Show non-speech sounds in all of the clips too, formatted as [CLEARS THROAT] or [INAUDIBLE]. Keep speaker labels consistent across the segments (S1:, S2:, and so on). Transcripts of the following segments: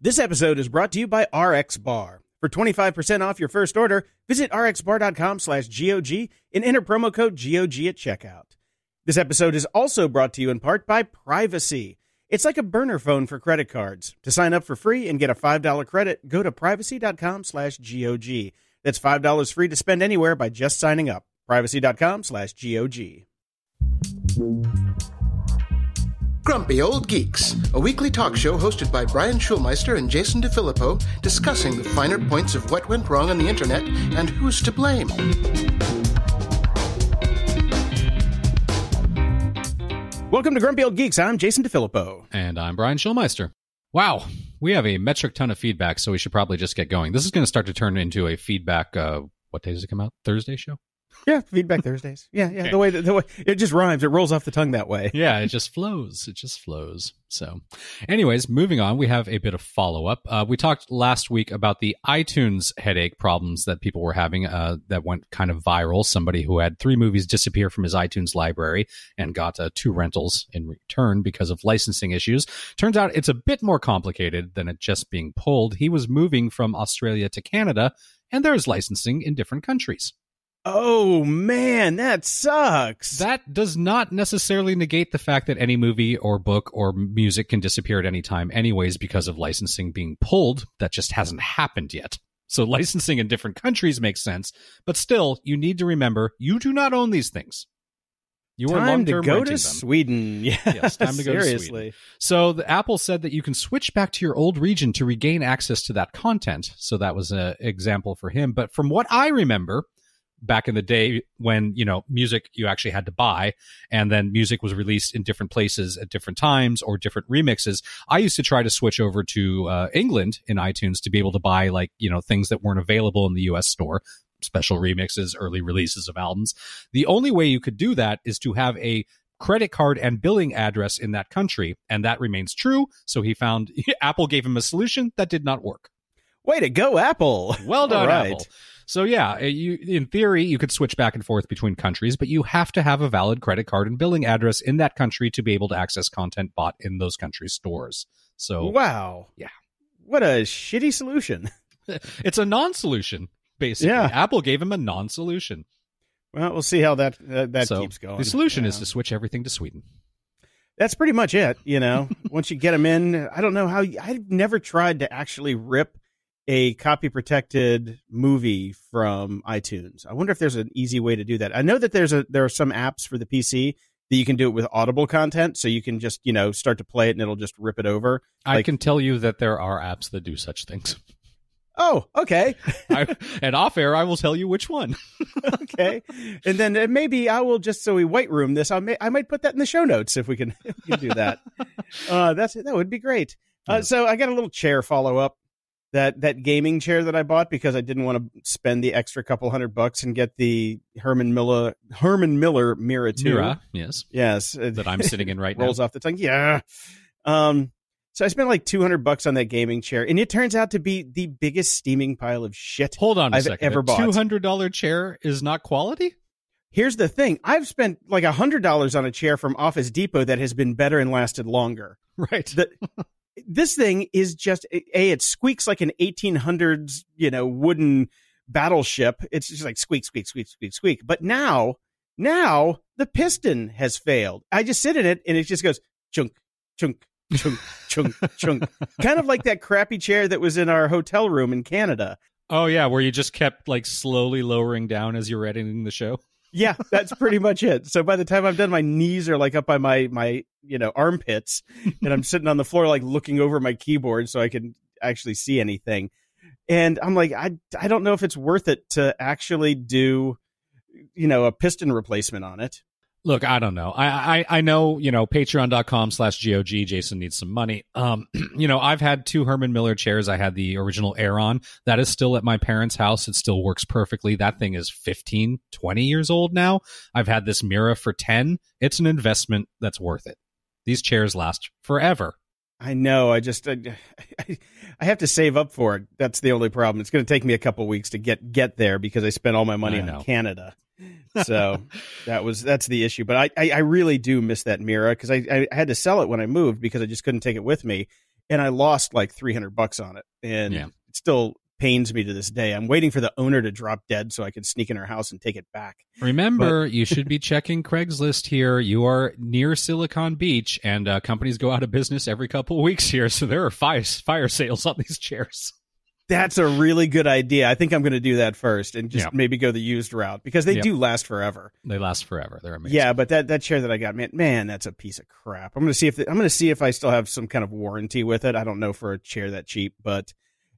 S1: This episode is brought to you by RX Bar. For 25% off your first order, visit rxbar.com slash GOG and enter promo code GOG at checkout. This episode is also brought to you in part by Privacy. It's like a burner phone for credit cards. To sign up for free and get a $5 credit, go to privacy.com slash GOG. That's $5 free to spend anywhere by just signing up. Privacy.com slash GOG.
S2: Grumpy Old Geeks, a weekly talk show hosted by Brian Schulmeister and Jason DeFilippo, discussing the finer points of what went wrong on the internet and who's to blame.
S1: Welcome to Grumpy Old Geeks. I'm Jason DeFilippo.
S3: And I'm Brian Schulmeister. Wow, we have a metric ton of feedback, so we should probably just get going. This is going to start to turn into a feedback. Uh, what day does it come out? Thursday show?
S1: Yeah, feedback Thursdays. Yeah, yeah. Okay. The way the way it just rhymes, it rolls off the tongue that way. [LAUGHS]
S3: Yeah, it just flows. It just flows. So, anyways, moving on, we have a bit of follow up. Uh, we talked last week about the iTunes headache problems that people were having uh, that went kind of viral. Somebody who had three movies disappear from his iTunes library and got uh, two rentals in return because of licensing issues. Turns out it's a bit more complicated than it just being pulled. He was moving from Australia to Canada, and there's licensing in different countries.
S1: Oh man, that sucks.
S3: That does not necessarily negate the fact that any movie or book or music can disappear at any time, anyways, because of licensing being pulled. That just hasn't happened yet. So [LAUGHS] licensing in different countries makes sense, but still, you need to remember you do not own these things.
S1: You are time to go to them. Sweden. [LAUGHS] Yeah,
S3: yes, time to go Seriously. to Sweden. So the Apple said that you can switch back to your old region to regain access to that content. So that was an example for him. But from what I remember, back in the day when you know music you actually had to buy and then music was released in different places at different times or different remixes. I used to try to switch over to uh, england in itunes to be able to buy like you know things that weren't available in the us store special remixes early releases of albums. The only way you could do that is to have a credit card and billing address in that country and that remains true. So he found [LAUGHS] apple gave him a solution that did not work.
S1: Way to go apple.
S3: Well [LAUGHS] done right. apple so yeah, uh, you in theory you could switch back and forth between countries, but you have to have a valid credit card and billing address in that country to be able to access content bought in those countries' stores. So
S1: wow,
S3: yeah,
S1: what a shitty solution. [LAUGHS]
S3: it's a non-solution basically. Yeah. Apple gave him a non-solution.
S1: Well, we'll see how that uh, that so keeps going.
S3: The solution yeah. is to switch everything to Sweden.
S1: That's pretty much it. You know, [LAUGHS] once you get them in, I don't know how. I've never tried to actually rip a copy protected movie from iTunes. I wonder if there's an easy way to do that. I know that there's a there are some apps for the PC that you can do it with audible content so you can just, you know, start to play it and it'll just rip it over.
S3: I like, can tell you that there are apps that do such things. [LAUGHS]
S1: Oh, okay. [LAUGHS]
S3: I, and off air, I will tell you which one. [LAUGHS]
S1: okay, and then uh, maybe I will just so we white room this. I may I might put that in the show notes if we can, if we can do that. uh, that's that would be great. Uh, so I got a little chair follow up that that gaming chair that I bought because I didn't want to spend the extra couple hundred bucks and get the Herman Miller Herman Miller Mirra 2.
S3: Mirra, yes.
S1: Yes.
S3: That I'm sitting in right [LAUGHS]
S1: rolls
S3: now.
S1: off the tongue. Yeah. Um so I spent like 200 bucks on that gaming chair and it turns out to be the biggest steaming pile of shit
S3: Hold on
S1: a I've
S3: second.
S1: ever
S3: a
S1: bought.
S3: $200 chair is not quality?
S1: Here's the thing. I've spent like a $100 on a chair from Office Depot that has been better and lasted longer. [LAUGHS]
S3: Right.
S1: The, this thing is just a it squeaks like an 1800s you know wooden battleship. It's just like squeak squeak squeak squeak squeak. But now now the piston has failed. I just sit in it and it just goes chunk chunk chunk chunk chunk. [LAUGHS] Kind of like that crappy chair that was in our hotel room in canada.
S3: Oh yeah where you just kept like slowly lowering down as you were editing the show
S1: yeah, that's pretty much it. So by the time I'm done, my knees are like up by my my you know armpits, and I'm sitting on the floor like looking over my keyboard so I can actually see anything. And I'm like, I I don't know if it's worth it to actually do, you know, a piston replacement on it.
S3: Look, I don't know. I, I, I know, you know, patreon.com slash GOG. Jason needs some money. Um, [CLEARS THROAT] you know, I've had two Herman Miller chairs. I had the original Aeron. That is still at my parents' house. It still works perfectly. That thing is 15, 20 years old now. I've had this Mirra for 10. It's an investment that's worth it. These chairs last forever.
S1: I know. I just, [LAUGHS] I, I have to save up for it. That's the only problem. It's going to take me a couple weeks to get, get there because I spent all my money on Canada [LAUGHS] so that was that's the issue. But I I, I really do miss that Mirra because I, I had to sell it when I moved because I just couldn't take it with me. and I lost like 300 bucks on it. And
S3: Yeah.
S1: it still pains me to this day. I'm waiting for the owner to drop dead so I can sneak in her house and take it back.
S3: Remember, you should be [LAUGHS] checking Craigslist here. You are near Silicon Beach, and uh, companies go out of business every couple of weeks here, so there are fire fire sales on these chairs.
S1: That's a really good idea. I think I'm going to do that first and just
S3: Yeah.
S1: maybe go the used route because they
S3: Yep.
S1: do last forever.
S3: They last forever. They're amazing.
S1: Yeah, but that, that chair that I got, man, man, that's a piece of crap. I'm gonna see if the, I'm gonna see if I still have some kind of warranty with it. I don't know for a chair that cheap, but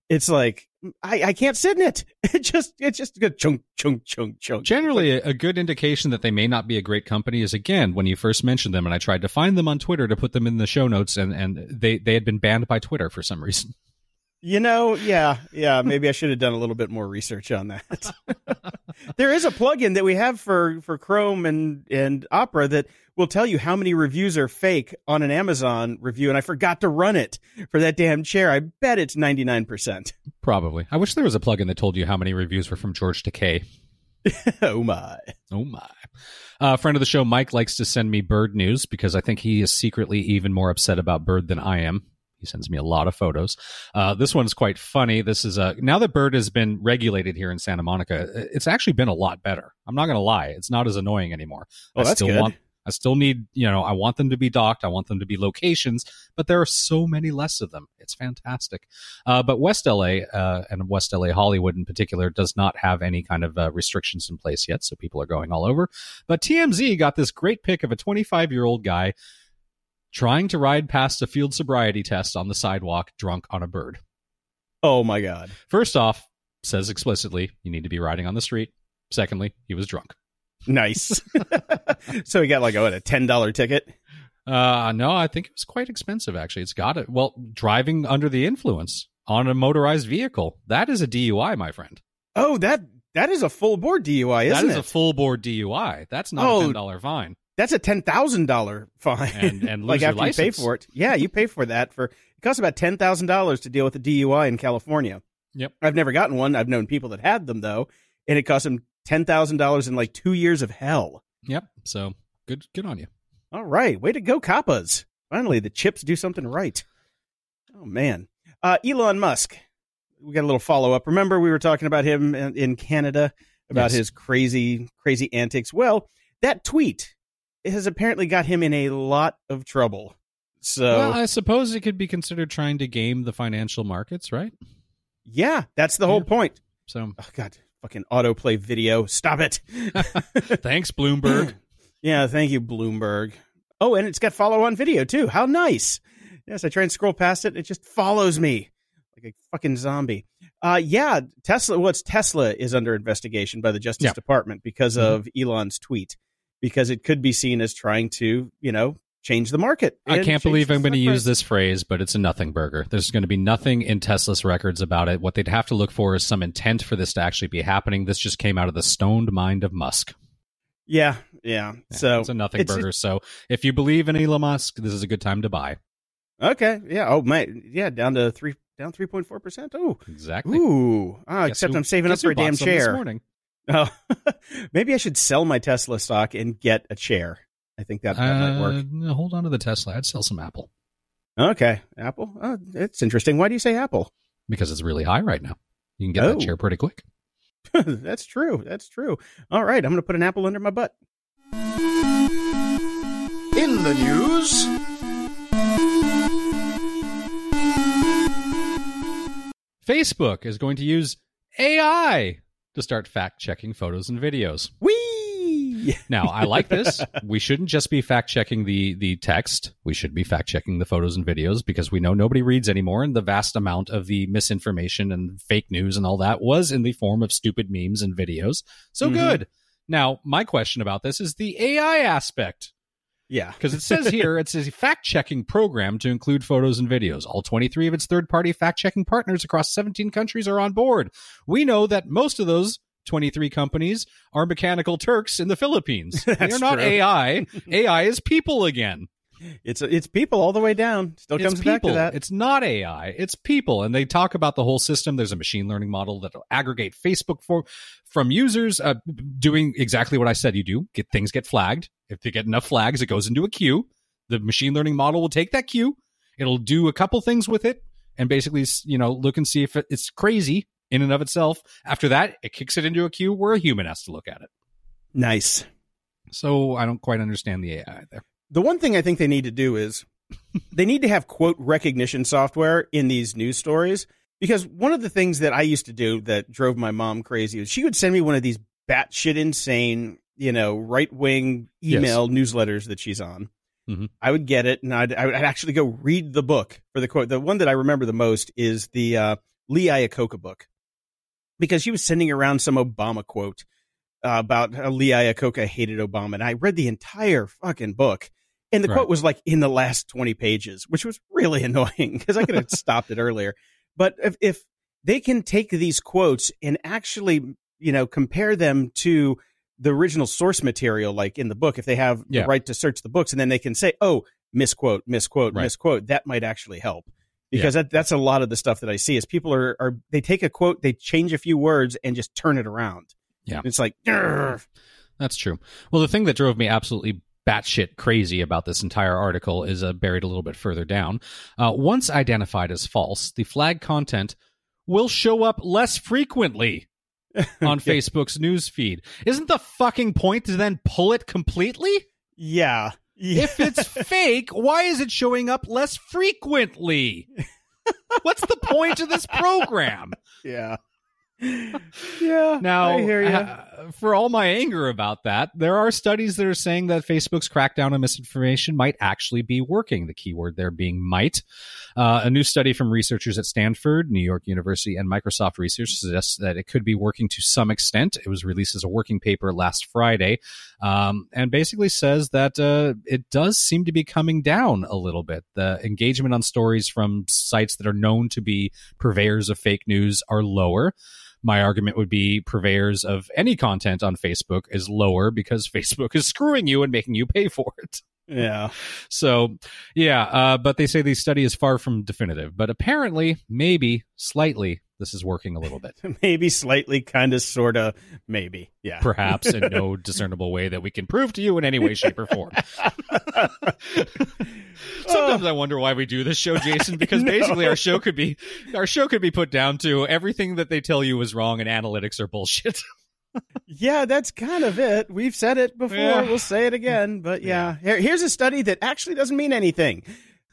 S1: it's like I, I can't sit in it. [LAUGHS] It just it's just a good chunk chunk chunk chunk.
S3: Generally, a a good indication that they may not be a great company is again when you first mentioned them, and I tried to find them on Twitter to put them in the show notes, and and they they had been banned by Twitter for some reason. [LAUGHS]
S1: You know, yeah, yeah. Maybe I should have done a little bit more research on that. [LAUGHS] there is a plugin that we have for for Chrome and and Opera that will tell you how many reviews are fake on an Amazon review, and I forgot to run it for that damn chair. I bet it's ninety nine percent.
S3: Probably. I wish there was a plugin that told you how many reviews were from George Takei. [LAUGHS]
S1: Oh my!
S3: Oh my. Uh, friend of the show, Mike, likes to send me bird news because I think he is secretly even more upset about bird than I am. He sends me a lot of photos. Uh, this one's quite funny. This is a now that bird has been regulated here in Santa Monica. It's actually been a lot better. I'm not going to lie; it's not as annoying anymore.
S1: Oh,
S3: I
S1: that's
S3: still
S1: good.
S3: want. I still need, you know, I want them to be docked. I want them to be locations, but there are so many less of them. It's fantastic. Uh, but West LA uh, and West LA Hollywood in particular does not have any kind of uh, restrictions in place yet, so people are going all over. But TMZ got this great pic of a 25 year old guy trying to ride past a field sobriety test on the sidewalk drunk on a bird.
S1: Oh my god!
S3: First off, says explicitly, you need to be riding on the street. Secondly, he was drunk.
S1: Nice. [LAUGHS] so he got like what a ten dollar ticket.
S3: Uh, no, I think it was quite expensive, actually. It's got it. Well, driving under the influence on a motorized vehicle, that is a DUI, my friend.
S1: Oh, that that is a full board DUI,
S3: That
S1: isn't
S3: is
S1: it?
S3: a full board DUI. That's not
S1: Oh,
S3: a $10 fine.
S1: That's a ten thousand dollar fine,
S3: And- and [LAUGHS]
S1: like after you pay for it. Yeah, you pay for that. For it costs about ten thousand dollars to deal with a DUI in California.
S3: Yep.
S1: I've never gotten one. I've known people that had them though, and it cost them ten thousand dollars in like two years of hell.
S3: Yep. So good, good on you.
S1: All right, way to go, Kappas! Finally, the chips do something right. Oh man, uh, Elon Musk. We got a little follow up. Remember, we were talking about him in, in Canada about
S3: Yes.
S1: his crazy, crazy antics. Well, that tweet has apparently got him in a lot of trouble. So
S3: well, I suppose it could be considered trying to game the financial markets, right?
S1: yeah, that's the whole
S3: Yeah.
S1: point.
S3: So
S1: Oh God, fucking autoplay video. Stop it. [LAUGHS]
S3: thanks, Bloomberg. [CLEARS THROAT]
S1: Yeah, thank you, Bloomberg. Oh, and it's got follow on video too. How nice. Yes, I try and scroll past it. It just follows me like a fucking zombie. Uh, yeah, Tesla. Well, it's Tesla is under investigation by the Justice
S3: Yeah.
S1: Department because
S3: Mhm.
S1: of Elon's tweet, because it could be seen as trying to, you know, change the market.
S3: I can't believe I'm going to use this phrase, but it's a nothing burger. There's going to be nothing in Tesla's records about it. What they'd have to look for is some intent for this to actually be happening. This just came out of the stoned mind of Musk.
S1: Yeah, yeah.
S3: Yeah,
S1: so
S3: it's a nothing
S1: it's-
S3: burger. So if you believe in Elon Musk, this is a good time to buy.
S1: okay, yeah. Oh my, yeah. Down to three, down three point four percent. Oh,
S3: Exactly.
S1: ooh. Ah, except
S3: who-
S1: I'm saving up for a damn
S3: some this
S1: chair.
S3: morning?
S1: Oh, [LAUGHS] maybe I should sell my Tesla stock and get a chair. I think that, that might work.
S3: Uh, no, hold on to the Tesla. I'd sell some Apple
S1: Okay, Apple. Oh, it's interesting. Why do you say Apple?
S3: because it's really high right now. You can get
S1: Oh.
S3: that chair pretty quick. [LAUGHS]
S1: That's true. That's true. All right, I'm going to put an apple under my butt.
S2: In the news,
S3: Facebook is going to use AI to start fact checking photos and videos.
S1: Whee! [LAUGHS]
S3: Now, I like this. we shouldn't just be fact checking the the text. We should be fact checking the photos and videos because we know nobody reads anymore, and the vast amount of the misinformation and fake news and all that was in the form of stupid memes and videos. So
S1: Mhm.
S3: good. Now, my question about this is the AI aspect.
S1: Yeah.
S3: Because it says here it's a fact checking program to include photos and videos. All 23 of its third party fact checking partners across 17 countries are on board. We know that most of those 23 companies are mechanical Turks in the Philippines. [LAUGHS] They're not
S1: true.
S3: AI. AI [LAUGHS] is people again.
S1: It's it's people all the way down. Still
S3: It's
S1: comes
S3: people.
S1: back to that.
S3: It's not AI. It's people. And they talk about the whole system. There's a machine learning model that will aggregate Facebook for from users uh, doing exactly what I said you do. Get things get flagged. If they get enough flags, it goes into a queue. The machine learning model will take that queue. It'll do a couple things with it and basically, you know, look and see if it's crazy in and of itself. After that, it kicks it into a queue where a human has to look at it.
S1: Nice.
S3: So I don't quite understand the AI there.
S1: The one thing I think they need to do is [LAUGHS] they need to have quote recognition software in these news stories because one of the things that I used to do that drove my mom crazy was she would send me one of these batshit insane, you know, right wing email yes. newsletters that she's on. Mm-hmm. I would get it and I'd, I would actually go read the book for the quote. The one that I remember the most is the uh, Lee Iacocca book because she was sending around some Obama quote uh, about how Lee Iacocca hated Obama. And I read the entire fucking book. And the right. quote was like in the last 20 pages, which was really [LAUGHS] annoying because I could have [LAUGHS] stopped it earlier. But if, if they can take these quotes and actually, you know, compare them to the original source material, like in the book, if they have yeah. the right to search the books, and then they can say, "Oh, misquote, misquote, right. misquote," that might actually help because yeah. that, that's a lot of the stuff that I see is people are are they take a quote, they change a few words, and just turn it around.
S3: Yeah,
S1: it's like Grr.
S3: that's true. Well, the thing that drove me absolutely batshit crazy about this entire article is uh, buried a little bit further down. Uh, once identified as false, the flag content will show up less frequently [LAUGHS] on Facebook's news feed. Isn't the fucking point to then pull it completely?
S1: Yeah.
S3: Yeah. If it's fake, why is it showing up less frequently? What's the point of this program? [LAUGHS]
S1: Yeah. [LAUGHS] yeah.
S3: Now, uh, for all my anger about that, there are studies that are saying that Facebook's crackdown on misinformation might actually be working. The keyword there being might. Uh, a new study from researchers at Stanford, New York University, and Microsoft Research suggests that it could be working to some extent. It was released as a working paper last Friday, um, and basically says that uh, it does seem to be coming down a little bit. The engagement on stories from sites that are known to be purveyors of fake news are lower my argument would be purveyors of any content on Facebook is lower because [LAUGHS] Facebook is screwing you and making you pay for it.
S1: Yeah.
S3: So, yeah, uh, but they say the study is far from definitive. But apparently, maybe, slightly, this is working a little bit. [LAUGHS]
S1: maybe, slightly, kind of, sort of, maybe. Yeah.
S3: Perhaps in no [LAUGHS] discernible way that we can prove to you in any way, shape, or form. [LAUGHS] Sometimes I wonder why we do this show, Jason, because no. basically our show could be our show could be put down to everything that they tell you is wrong and analytics are bullshit.
S1: yeah, that's kind of it. We've said it before. Yeah. We'll say it again. But yeah, yeah. Here, here's a study that actually doesn't mean anything.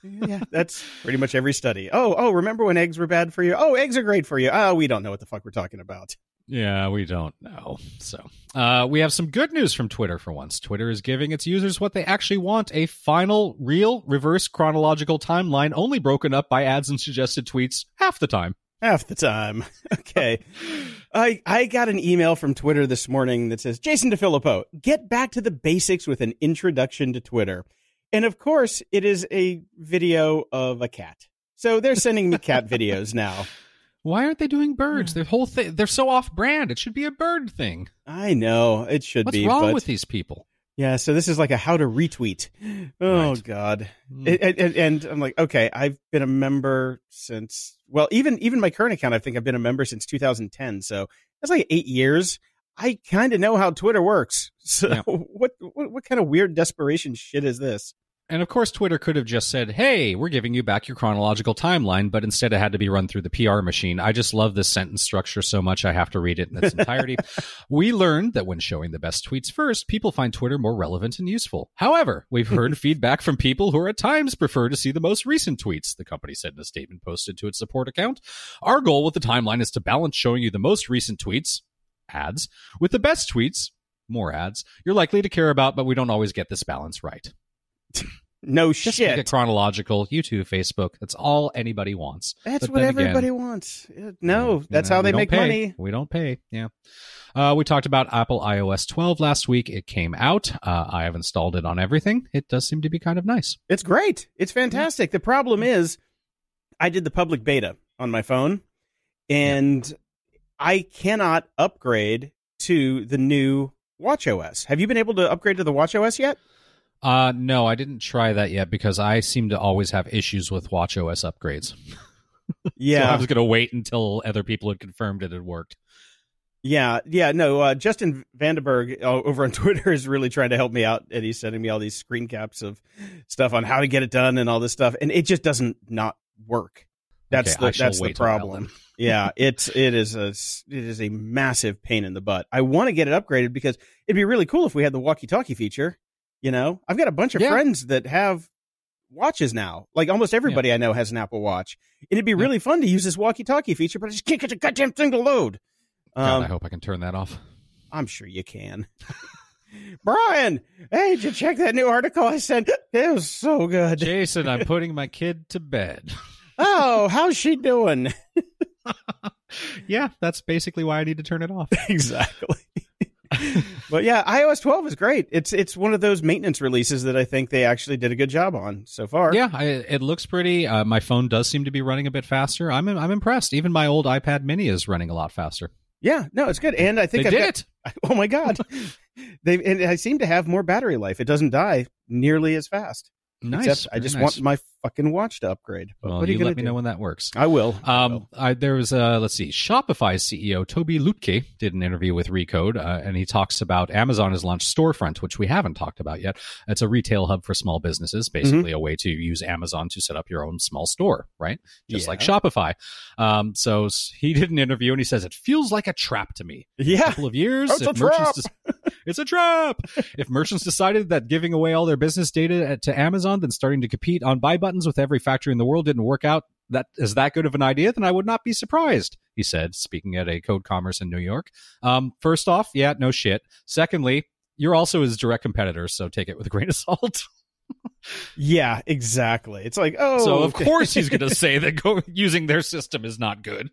S1: Yeah, that's pretty much every study. Oh, oh, remember when eggs were bad for you? Oh, eggs are great for you. Oh, we don't know what the fuck we're talking about.
S3: Yeah, we don't know. So, uh, we have some good news from Twitter for once. Twitter is giving its users what they actually want a final, real, reverse chronological timeline, only broken up by ads and suggested tweets half the time.
S1: Half the time. [LAUGHS] Okay. I, I got an email from Twitter this morning that says, Jason DeFilippo, get back to the basics with an introduction to Twitter. And of course, it is a video of a cat. So they're sending me cat [LAUGHS] videos now.
S3: Why aren't they doing birds? Their whole thing, they're so off brand. It should be a bird thing.
S1: I know. It should
S3: What's
S1: be.
S3: What's wrong
S1: but...
S3: with these people?
S1: Yeah, so this is like a how to retweet. Oh right. God, mm. it, it, and I'm like, okay, I've been a member since well, even even my current account, I think I've been a member since 2010. So that's like eight years. I kind of know how Twitter works. So yeah. [LAUGHS] what, what what kind of weird desperation shit is this?
S3: And of course, Twitter could have just said, "Hey, we're giving you back your chronological timeline," but instead it had to be run through the PR machine. I just love this sentence structure so much I have to read it in its [LAUGHS] entirety. we learned that when showing the best tweets first, people find Twitter more relevant and useful. However, we've heard [LAUGHS] feedback from people who are at times prefer to see the most recent tweets. The company said in a statement posted to its support account, "Our goal with the timeline is to balance showing you the most recent tweets." Ads with the best tweets, more ads, you're likely to care about, but we don't always get this balance right.
S1: No
S3: Just
S1: shit.
S3: Make it chronological. YouTube, Facebook. That's all anybody wants.
S1: That's but what everybody again, wants. No, that's know, how they make
S3: pay.
S1: money.
S3: We don't pay. Yeah. Uh, we talked about Apple iOS 12 last week. It came out. Uh, I have installed it on everything. It does seem to be kind of nice.
S1: It's great. It's fantastic. The problem is, I did the public beta on my phone, and. I cannot upgrade to the new WatchOS. Have you been able to upgrade to the WatchOS yet?
S3: Uh no, I didn't try that yet because I seem to always have issues with WatchOS upgrades. [LAUGHS]
S1: Yeah.
S3: so I was going to wait until other people had confirmed it had worked.
S1: Yeah, yeah, no. Uh, Justin Vandenberg uh, over on [LAUGHS] Twitter is really trying to help me out, and he's sending me all these screen caps of stuff on how to get it done and all this stuff, and it just doesn't not work. That's
S3: Okay,
S1: the that's the problem. [LAUGHS] yeah, it's it is a it is a massive pain in the butt. I want to get it upgraded because it'd be really cool if we had the walkie-talkie feature. You know, I've got a bunch of
S3: Yeah.
S1: friends that have watches now. Like almost everybody I know has an Apple Watch. and It'd be really fun to use this walkie-talkie feature, but I just can't get the goddamn thing to load.
S3: God,
S1: Um,
S3: I hope I can turn that off.
S1: I'm sure you can. [LAUGHS] Brian, hey, did you check that new article I sent? It was so good.
S3: Jason, I'm [LAUGHS] putting my kid to bed.
S1: Oh, how's she doing? [LAUGHS]
S3: yeah, that's basically why I need to turn it off. [LAUGHS]
S1: exactly. but yeah, iOS 12 is great. It's it's one of those maintenance releases that I think they actually did a good job on so far.
S3: yeah, I, it looks pretty. Uh, my phone does seem to be running a bit faster. I'm I'm impressed. Even my old iPad Mini is running a lot faster.
S1: Yeah, no, it's good. And I think
S3: they
S1: I've
S3: did
S1: got-
S3: it. [LAUGHS]
S1: Oh my god. they and I seem to have more battery life. It doesn't die nearly as fast.
S3: Nice.
S1: Except I just
S3: nice.
S1: want my fucking watch to upgrade. But
S3: Well,
S1: what are you,
S3: you let me
S1: do?
S3: know when that works.
S1: I will. I
S3: Um,
S1: will.
S3: I, there was uh, let's see, Shopify CEO Tobi Lütke did an interview with Recode, uh, and he talks about Amazon has launched Storefront, which we haven't talked about yet. It's a retail hub for small businesses,
S1: Mm-hmm.
S3: basically a way to use Amazon to set up your own small store, right? Just
S1: Yeah.
S3: like Shopify. Um, so he [LAUGHS] did an interview, and he says it feels like a trap to me.
S1: Yeah, A
S3: couple of years,
S1: It's a trap.
S3: des- [LAUGHS] it's a trap. if merchants decided that giving away all their business data to Amazon, then starting to compete on buy buttons with every factory in the world didn't work out, that is that good of an idea, then I would not be surprised. He said, speaking at a Code Commerce in New York. Um, first off, yeah, no shit. Secondly, you're also his direct competitor, so take it with a grain of salt. [LAUGHS]
S1: Yeah, exactly. It's like, oh,
S3: so of course he's going [LAUGHS] to say that go, using their system is not good.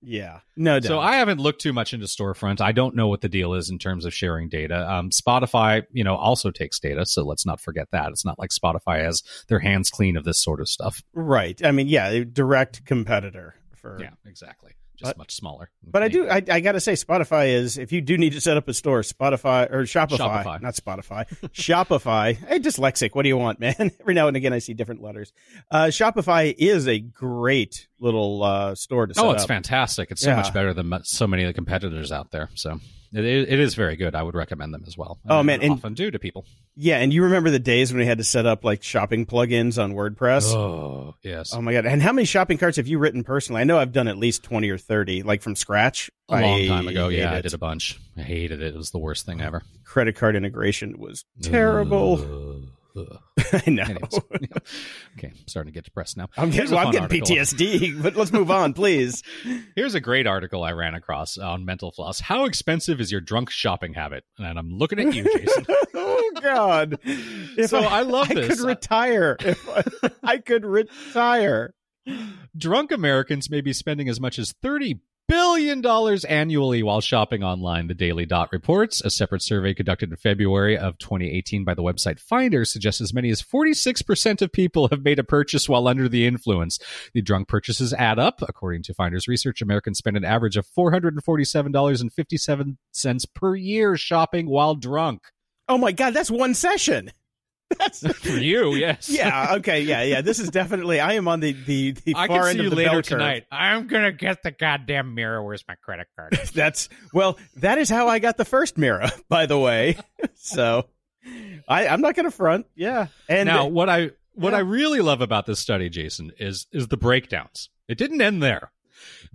S1: Yeah, no doubt.
S3: So I haven't looked too much into storefront. I don't know what the deal is in terms of sharing data. Um, Spotify, you know, also takes data, so let's not forget that. It's not like Spotify has their hands clean of this sort of stuff.
S1: right. I mean, yeah, a direct competitor for.
S3: Yeah, exactly. Just
S1: But-
S3: much smaller.
S1: But I do. I, I got to say, Spotify is. If you do need to set up a store, Spotify or Shopify,
S3: Shopify.
S1: not Spotify, [LAUGHS] Shopify. Hey, dyslexic. What do you want, man? [LAUGHS] Every now and again, I see different letters. Uh, Shopify is a great little uh, store to set up.
S3: Oh, it's
S1: up.
S3: fantastic. It's so
S1: Yeah.
S3: much better than so many of the competitors out there. So it, it it is very good. I would recommend them as well.
S1: Oh, man, and-
S3: often do to people.
S1: Yeah, and you remember the days when we had to set up like shopping plugins on WordPress?
S3: Oh, yes.
S1: Oh my god! And how many shopping carts have you written personally? I know I've done at least twenty or thirty, like from scratch.
S3: a long time ago. Yeah,
S1: hate
S3: I did a bunch. I hated it. It was the worst thing oh, ever.
S1: Credit card integration was terrible.
S3: Ugh, ugh. [LAUGHS]
S1: I know.
S3: Anyways, okay, I'm starting to get depressed now.
S1: I'm getting, well, I'm getting
S3: article.
S1: PTSD, but let's move on, please. [LAUGHS]
S3: Here's a great article I ran across on Mental Floss. How expensive is your drunk shopping habit? And I'm looking at you, [LAUGHS] Jason.
S1: oh God! If
S3: So I love this.
S1: I
S3: this.
S1: could retire. If I, I could retire.
S3: Drunk Americans may be spending as much as $30 billion dollars annually while shopping online, the Daily Dot reports. A separate survey conducted in February of 2018 by the website Finder suggests as many as 46% of people have made a purchase while under the influence. The drunk purchases add up. According to Finder's research, Americans spend an average of $447.57 per year shopping while drunk.
S1: Oh my God! That's one session. That's [LAUGHS]
S3: For you, yes. [LAUGHS]
S1: yeah. Okay. Yeah. Yeah. This is definitely. I am on the the, the
S3: I
S1: far
S3: can
S1: end
S3: see
S1: of
S3: you
S1: the
S3: later
S1: bell
S3: tonight. I'm gonna get the goddamn mirror. Where's my credit card? [LAUGHS]
S1: That's well, that is how I got the first mirror, by the way. so I, I'm not gonna front. Yeah. And
S3: now, what I what
S1: Yeah.
S3: I really love about this study, Jason, is is the breakdowns. It didn't end there.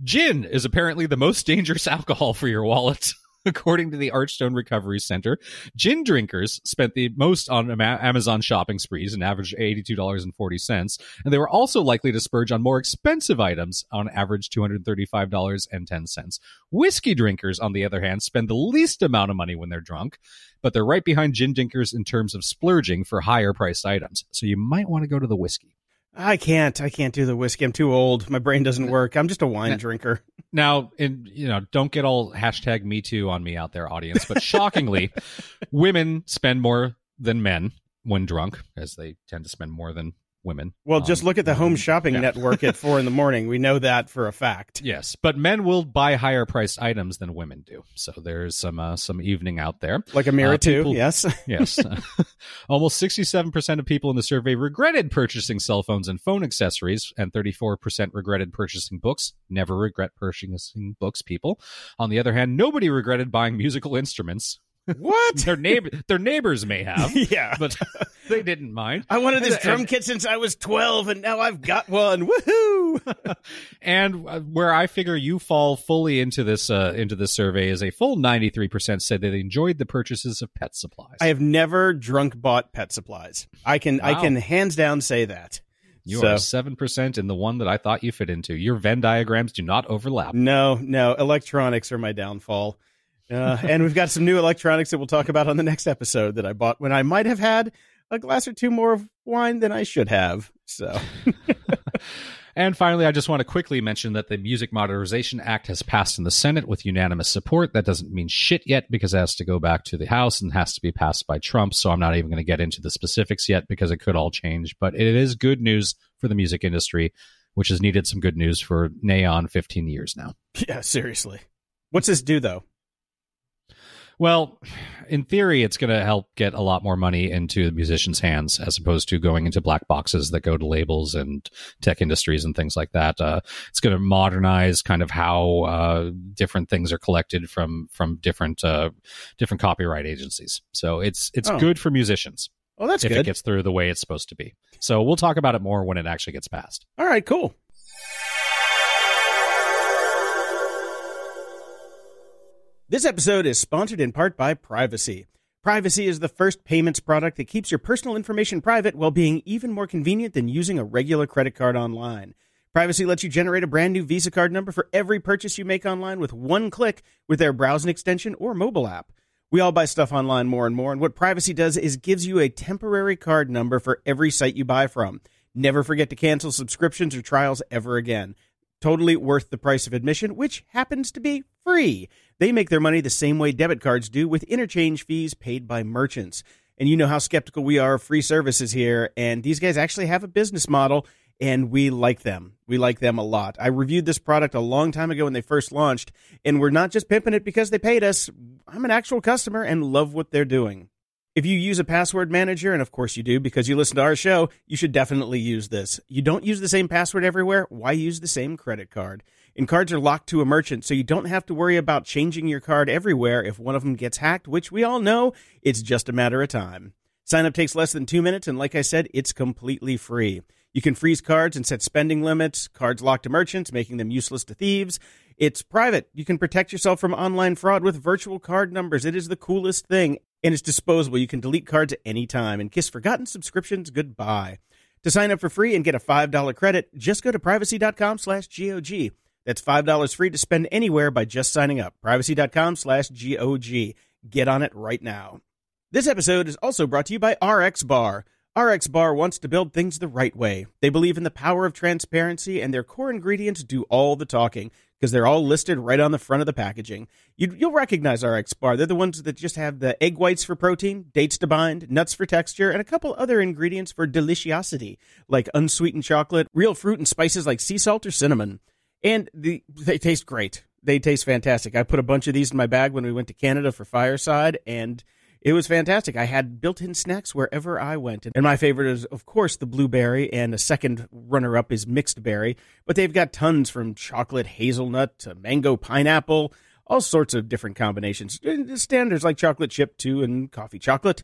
S3: Gin is apparently the most dangerous alcohol for your wallet. [LAUGHS] According to the Archstone Recovery Center, gin drinkers spent the most on Amazon shopping sprees, an average $82.40, and they were also likely to splurge on more expensive items, on average $235.10. Whiskey drinkers, on the other hand, spend the least amount of money when they're drunk, but they're right behind gin drinkers in terms of splurging for higher priced items. So you might want to go to the whiskey.
S1: I can't. I can't do the whiskey. I'm too old. My brain doesn't work. I'm just a wine drinker.
S3: Now, and you know, don't get all hashtag me too on me out there, audience. But shockingly, [LAUGHS] women spend more than men when drunk, as they tend to spend more than women.
S1: Well, just
S3: Um,
S1: look at the home shopping
S3: yeah.
S1: network at four in the morning. We know that for a fact. [LAUGHS]
S3: Yes, but men will buy higher priced items than women do. So there's some uh, some evening out there.
S1: Like a mirror
S3: Uh,
S1: too.
S3: people-
S1: Yes. [LAUGHS]
S3: Yes. [LAUGHS] Almost 67% of people in the survey regretted purchasing cell phones and phone accessories, and 34% regretted purchasing books. Never regret purchasing books, people. On the other hand, nobody regretted buying musical instruments.
S1: What?
S3: Their, neighbor, their neighbors may have, [LAUGHS]
S1: yeah.
S3: but [LAUGHS] they didn't mind.
S1: I wanted this
S3: And-
S1: drum kit since I was 12 and now I've got one. Woohoo! [LAUGHS]
S3: and uh, where I figure you fall fully into this uh, into this survey is a full 93% said that they enjoyed the purchases of pet supplies.
S1: I have never drunk bought pet supplies. I can I can hands down say that.
S3: you
S1: so-
S3: are 7% in the one that I thought you fit into. Your Venn diagrams do not overlap.
S1: No, no, electronics are my downfall. Uh, and we've got some new electronics that we'll talk about on the next episode that I bought when I might have had a glass or two more of wine than I should have. So, [LAUGHS]
S3: And finally, I just want to quickly mention that the Music Modernization Act has passed in the Senate with unanimous support. That doesn't mean shit yet because it has to go back to the House and has to be passed by Trump. So I'm not even going to get into the specifics yet because it could all change. But it is good news for the music industry, which has needed some good news for nigh on 15 years now.
S1: yeah, seriously. What's this do though?
S3: Well, in theory, it's going to help get a lot more money into the musicians' hands as opposed to going into black boxes that go to labels and tech industries and things like that. Uh, it's going to modernize kind of how uh, different things are collected from from different uh, different copyright agencies. So it's it's
S1: Oh.
S3: good for musicians
S1: Oh, that's
S3: if it gets through the way it's supposed to be. So we'll talk about it more when it actually gets passed.
S1: All right, cool. This episode is sponsored in part by Privacy. Privacy is the first payments product that keeps your personal information private while being even more convenient than using a regular credit card online. Privacy lets you generate a brand new Visa card number for every purchase you make online with one click with their browsing extension or mobile app. We all buy stuff online more and more, and what Privacy does is gives you a temporary card number for every site you buy from. Never forget to cancel subscriptions or trials ever again. Totally worth the price of admission, which happens to be free. They make their money the same way debit cards do with interchange fees paid by merchants. And you know how skeptical we are of free services here, and these guys actually have a business model and we like them. We like them a lot. I reviewed this product a long time ago when they first launched, and we're not just pimping it because they paid us. I'm an actual customer and love what they're doing. If you use a password manager, and of course you do because you listen to our show, you should definitely use this. You don't use the same password everywhere. Why use the same credit card? And cards are locked to a merchant, so you don't have to worry about changing your card everywhere if one of them gets hacked, which we all know it's just a matter of time. Sign up takes less than two minutes, and like I said, it's completely free. You can freeze cards and set spending limits, cards locked to merchants, making them useless to thieves. It's private. You can protect yourself from online fraud with virtual card numbers. It is the coolest thing. And it's disposable. You can delete cards at any time and kiss forgotten subscriptions goodbye. To sign up for free and get a $5 credit, just go to privacy.com slash GOG. That's $5 free to spend anywhere by just signing up. Privacy.com slash GOG. Get on it right now. This episode is also brought to you by RX Bar. RX Bar wants to build things the right way. They believe in the power of transparency, and their core ingredients do all the talking because they're all listed right on the front of the packaging. You'd, you'll recognize RX Bar. They're the ones that just have the egg whites for protein, dates to bind, nuts for texture, and a couple other ingredients for deliciosity, like unsweetened chocolate, real fruit, and spices like sea salt or cinnamon. And the, they taste great. They taste fantastic. I put a bunch of these in my bag when we went to Canada for Fireside, and it was fantastic. I had built-in snacks wherever I went, and my favorite is, of course, the blueberry, and a second runner-up is mixed berry. But they've got tons from chocolate hazelnut to mango pineapple, all sorts of different combinations. Standards like chocolate chip too, and coffee chocolate,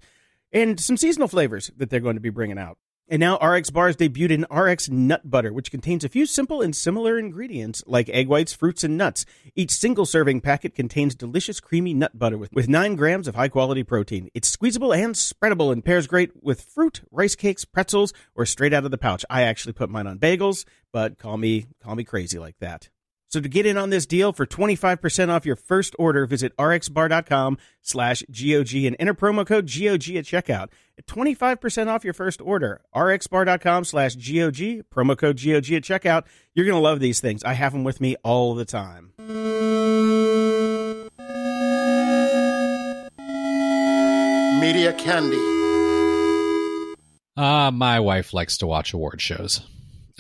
S1: and some seasonal flavors that they're going to be bringing out. And now RX Bars debuted an RX Nut Butter, which contains a few simple and similar ingredients like egg whites, fruits, and nuts. Each single serving packet contains delicious creamy nut butter with, with 9 grams of high quality protein. It's squeezable and spreadable and pairs great with fruit, rice cakes, pretzels, or straight out of the pouch. I actually put mine on bagels, but call me call me crazy like that. So to get in on this deal for 25% off your first order, visit rxbar.com slash GOG and enter promo code GOG at checkout. 25% off your first order, rxbar.com slash GOG, promo code GOG at checkout. You're going to love these things. I have them with me all the time.
S2: Media Candy.
S3: Uh, my wife likes to watch award shows.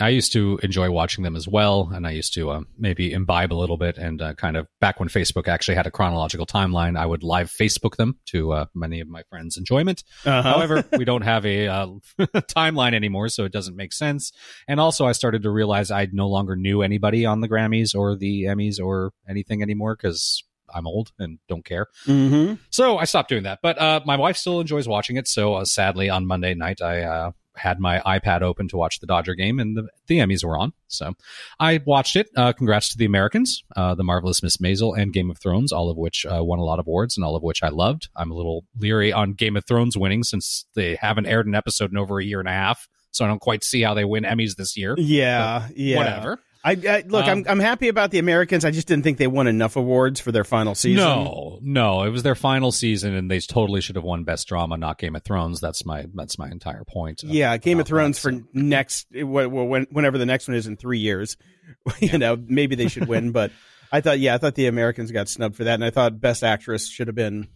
S3: I used to enjoy watching them as well, and I used to uh, maybe imbibe a little bit. And uh, kind of back when Facebook actually had a chronological timeline, I would live Facebook them to uh, many of my friends' enjoyment.
S1: Uh-huh.
S3: However, [LAUGHS] we don't have a uh, [LAUGHS] timeline anymore, so it doesn't make sense. And also, I started to realize I no longer knew anybody on the Grammys or the Emmys or anything anymore because I'm old and don't care.
S1: Mm-hmm.
S3: So I stopped doing that. But uh, my wife still enjoys watching it. So uh, sadly, on Monday night, I uh, had my iPad open to watch the Dodger game, and the, the Emmys were on. So I watched it. Uh, congrats to the Americans, uh, The Marvelous Miss Maisel, and Game of Thrones, all of which uh, won a lot of awards and all of which I loved. I'm a little leery on Game of Thrones winning since they haven't aired an episode in over a year and a half. So I don't quite see how they win Emmys this year.
S1: Yeah, yeah.
S3: Whatever.
S1: I, I look.
S3: Um,
S1: I'm I'm happy about the Americans. I just didn't think they won enough awards for their final season.
S3: No, no, it was their final season, and they totally should have won Best Drama, not Game of Thrones. That's my that's my entire point.
S1: Yeah, Game of Thrones
S3: that,
S1: for
S3: so.
S1: next when, whenever the next one is in three years. [LAUGHS] you know, maybe they should win, but I thought yeah, I thought the Americans got snubbed for that, and I thought Best Actress should have been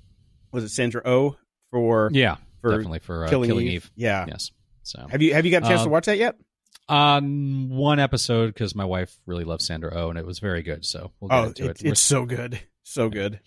S1: was it Sandra Oh for
S3: Yeah,
S1: for
S3: definitely for uh,
S1: Killing,
S3: Killing,
S1: Eve.
S3: Eve.
S1: Yeah.
S3: Yes. So
S1: Have you have you got a chance
S3: Uh,
S1: to watch that yet?
S3: On one episode because my wife really loves Sandra Oh, and it was very good. So we'll get
S1: Oh,
S3: into
S1: it,
S3: it.
S1: it's so good, so good.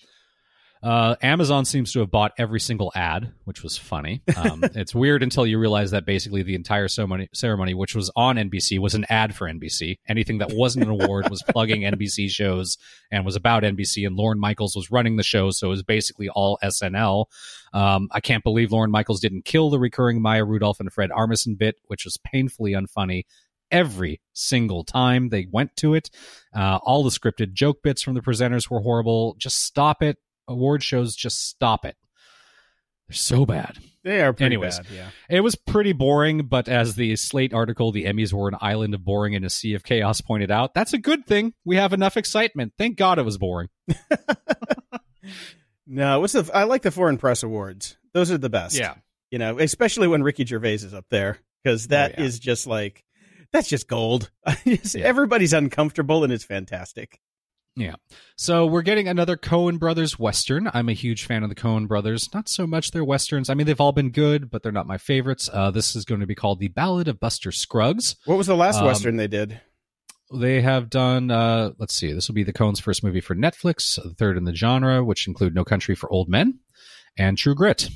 S3: Uh, Amazon seems to have bought every single ad, which was funny. Um, [LAUGHS] it's weird until you realize that basically the entire ceremony, ceremony, which was on NBC, was an ad for NBC. Anything that wasn't an award was plugging NBC shows and was about NBC. And Lorne Michaels was running the show, so it was basically all SNL. Um, I can't believe Lorne Michaels didn't kill the recurring Maya Rudolph and Fred Armisen bit, which was painfully unfunny every single time they went to it. Uh, all the scripted joke bits from the presenters were horrible. Just stop it. Award shows, just stop it. They're so bad.
S1: They are pretty
S3: Anyways.
S1: bad. Yeah.
S3: It was pretty boring, but as the Slate article, the Emmys were an island of boring in a sea of chaos pointed out, that's a good thing. We have enough excitement. Thank God it was boring. [LAUGHS]
S1: No, what's the? I like the foreign press awards. Those are the best. Yeah. You know, especially when Ricky Gervais is up there because oh, that is
S3: Oh, yeah.
S1: just like that's just gold. [LAUGHS]
S3: Yeah.
S1: Everybody's uncomfortable and it's fantastic.
S3: So we're getting another Coen Brothers Western. I'm a huge fan of the Coen Brothers. Not so much their Westerns. I mean, they've all been good, but they're not my favorites. Uh, this is going to be called The Ballad of Buster Scruggs.
S1: What was the last
S3: Um,
S1: western they did?
S3: They have done, uh, let's see, this will be the Coen's first movie for Netflix, the third in the genre, which include No Country for Old Men and True Grit.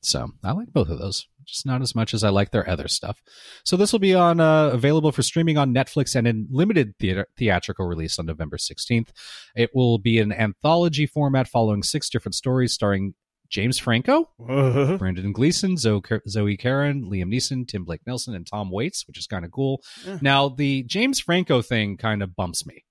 S3: So I like both of those, just not as much as I like their other stuff. So this will be on uh, available for streaming on Netflix and in limited theater- theatrical release on November 16th. It will be an anthology format following six different stories starring James Franco,
S1: Whoa.
S3: Brendan Gleeson, Zoe, Zoe Kazan, Liam Neeson, Tim Blake Nelson, and Tom Waits, which is kind of cool.
S1: Yeah.
S3: Now, the James Franco thing kind of bumps me.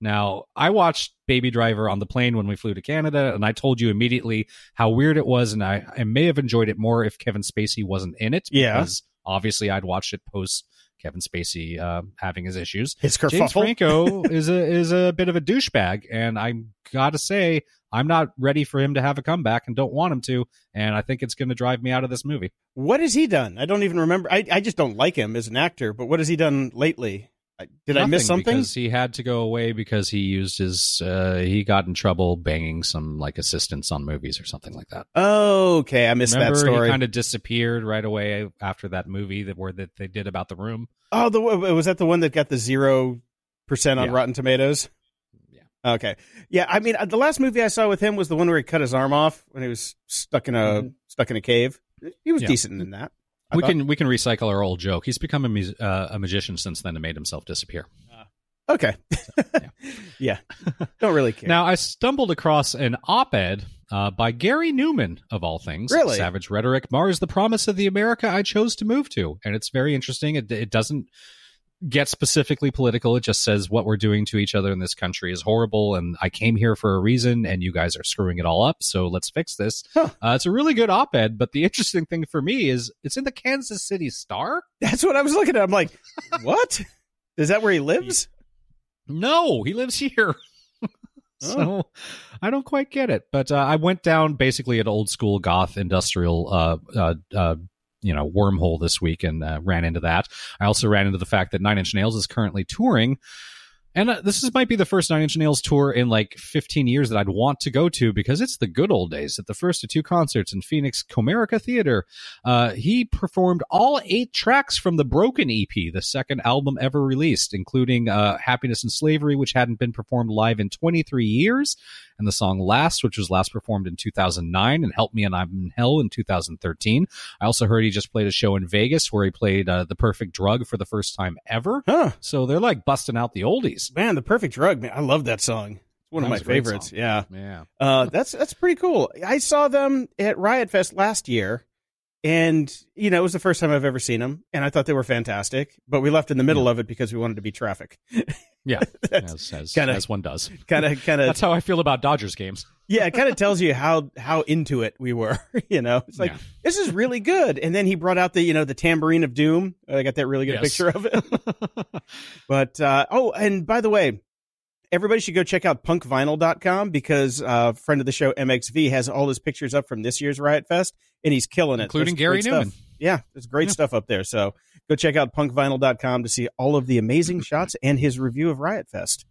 S3: Now, I watched Baby Driver on the plane when we flew to Canada, and I told you immediately how weird it was, and I, I may have enjoyed it more if Kevin Spacey wasn't in it.
S1: Yeah.
S3: Because obviously I'd watched it post Kevin Spacey uh, having his issues.
S1: His
S3: James. Franco is a is a bit of a douchebag, and I gotta say I'm not ready for him to have a comeback, and don't want him to. And I think it's going to drive me out of this movie.
S1: What has he done? I don't even remember. I, I just don't like him as an actor. But what has he done lately? I- Did I miss something?
S3: Because he had to go away because he used his uh, he got in trouble banging some like assistants on movies or something like that.
S1: Oh, okay, I missed
S3: Remember,
S1: that story.
S3: he kind of disappeared right away after that movie that where that they did about the room.
S1: Oh, the was that the one that got the zero percent on
S3: Yeah.
S1: Rotten Tomatoes?
S3: Yeah.
S1: Okay. Yeah, I mean, uh, the last movie I saw with him was the one where he cut his arm off when he was stuck in a
S3: Mhm.
S1: stuck in a cave. He was
S3: Yeah.
S1: decent in that. I
S3: we
S1: thought.
S3: can we can recycle our old joke. He's become a, mus- uh, a magician since then and made himself disappear.
S1: Okay. [LAUGHS] yeah. Don't really care.
S3: Now, I stumbled across an op ed uh, by Gary Numan, of all things.
S1: Really?
S3: Savage Rhetoric mars the promise of the America I chose to move to. And it's very interesting. It, it doesn't get specifically political. It just says what we're doing to each other in this country is horrible. And I came here for a reason, and you guys are screwing it all up. So let's fix this.
S1: Huh.
S3: Uh, it's a really good op ed. But the interesting thing for me is it's in the Kansas City Star.
S1: That's what I was looking at. I'm like, [LAUGHS] what? Is that where he lives?
S3: No, he lives here. [LAUGHS] so I don't quite get it. But uh, I went down basically an old school goth industrial, uh, uh, uh, you know, wormhole this week and uh, ran into that. I also ran into the fact that Nine Inch Nails is currently touring. And uh, this is, might be the first Nine Inch Nails tour in like 15 years that I'd want to go to because it's the good old days. At the first of two concerts in Phoenix Comerica Theater, uh, he performed all eight tracks from the Broken EP, the second album ever released, including uh, Happiness and Slavery, which hadn't been performed live in 23 years, and the song Last, which was last performed in 2009, and Help Me and I'm in Hell in 2013. I also heard he just played a show in Vegas where he played uh, The Perfect Drug for the first time ever.
S1: Huh.
S3: So they're like busting out the oldies.
S1: Man, the perfect drug, man. I love that song. It's one
S3: That
S1: of my
S3: was a great
S1: favorites.
S3: song.
S1: Yeah.
S3: Yeah.
S1: Uh, that's that's pretty cool. I saw them at Riot Fest last year, and you know it was the first time I've ever seen them, and I thought they were fantastic. But we left in the middle of it because we wanted to be traffic. [LAUGHS]
S3: Yeah. [LAUGHS] As, as,
S1: kinda-
S3: as one does.
S1: kind of, kind of, [LAUGHS]
S3: That's how I feel about Dodgers games.
S1: yeah. It kind of tells you how how into it we were. [LAUGHS] You know, it's like
S3: Yeah.
S1: this is really good. And then he brought out the you know the tambourine of doom. I got that really good
S3: Yes.
S1: picture of it. But uh, oh, and by the way, everybody should go check out punkvinyl.com because uh, friend of the show MXV has all his pictures up from this year's Riot Fest, and he's killing it,
S3: Including
S1: There's
S3: Gary Numan.
S1: Stuff. Yeah, there's great
S3: Yeah.
S1: stuff up there. So go check out punkvinyl.com to see all of the amazing shots and his review of Riot Fest.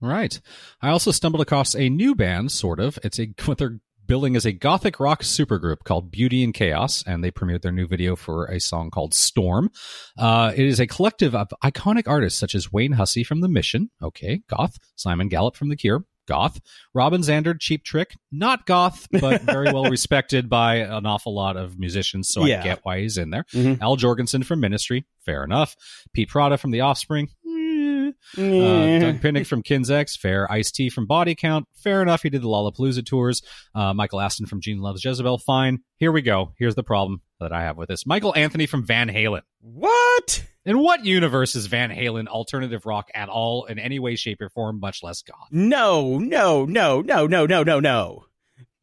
S3: Right. I also stumbled across a new band, sort of. It's a [LAUGHS] what they're billing as a gothic rock supergroup called Beauty in Chaos, and they premiered their new video for a song called Storm. Uh, it is a collective of iconic artists such as Wayne Hussey from The Mission, okay, goth, Simon Gallup from The Cure, goth, Robin Zander, Cheap Trick, not goth, but [LAUGHS] very well respected by an awful lot of musicians, so
S1: Yeah.
S3: I get why he's in there.
S1: Mhm.
S3: Al Jourgensen from Ministry, fair enough. Pete Parada from The Offspring, eh. Uh, Doug Pinnick from King's X, fair. Ice T from Body Count, fair enough. He did the Lollapalooza tours. Uh, Michael Aston from Gene Loves Jezebel, fine. Here we go. Here's the problem that I have with this. Michael Anthony from Van Halen.
S1: what?
S3: In what universe is Van Halen alternative rock at all in any way, shape, or form, much less goth?
S1: No, no, no, no, no, no, no, no.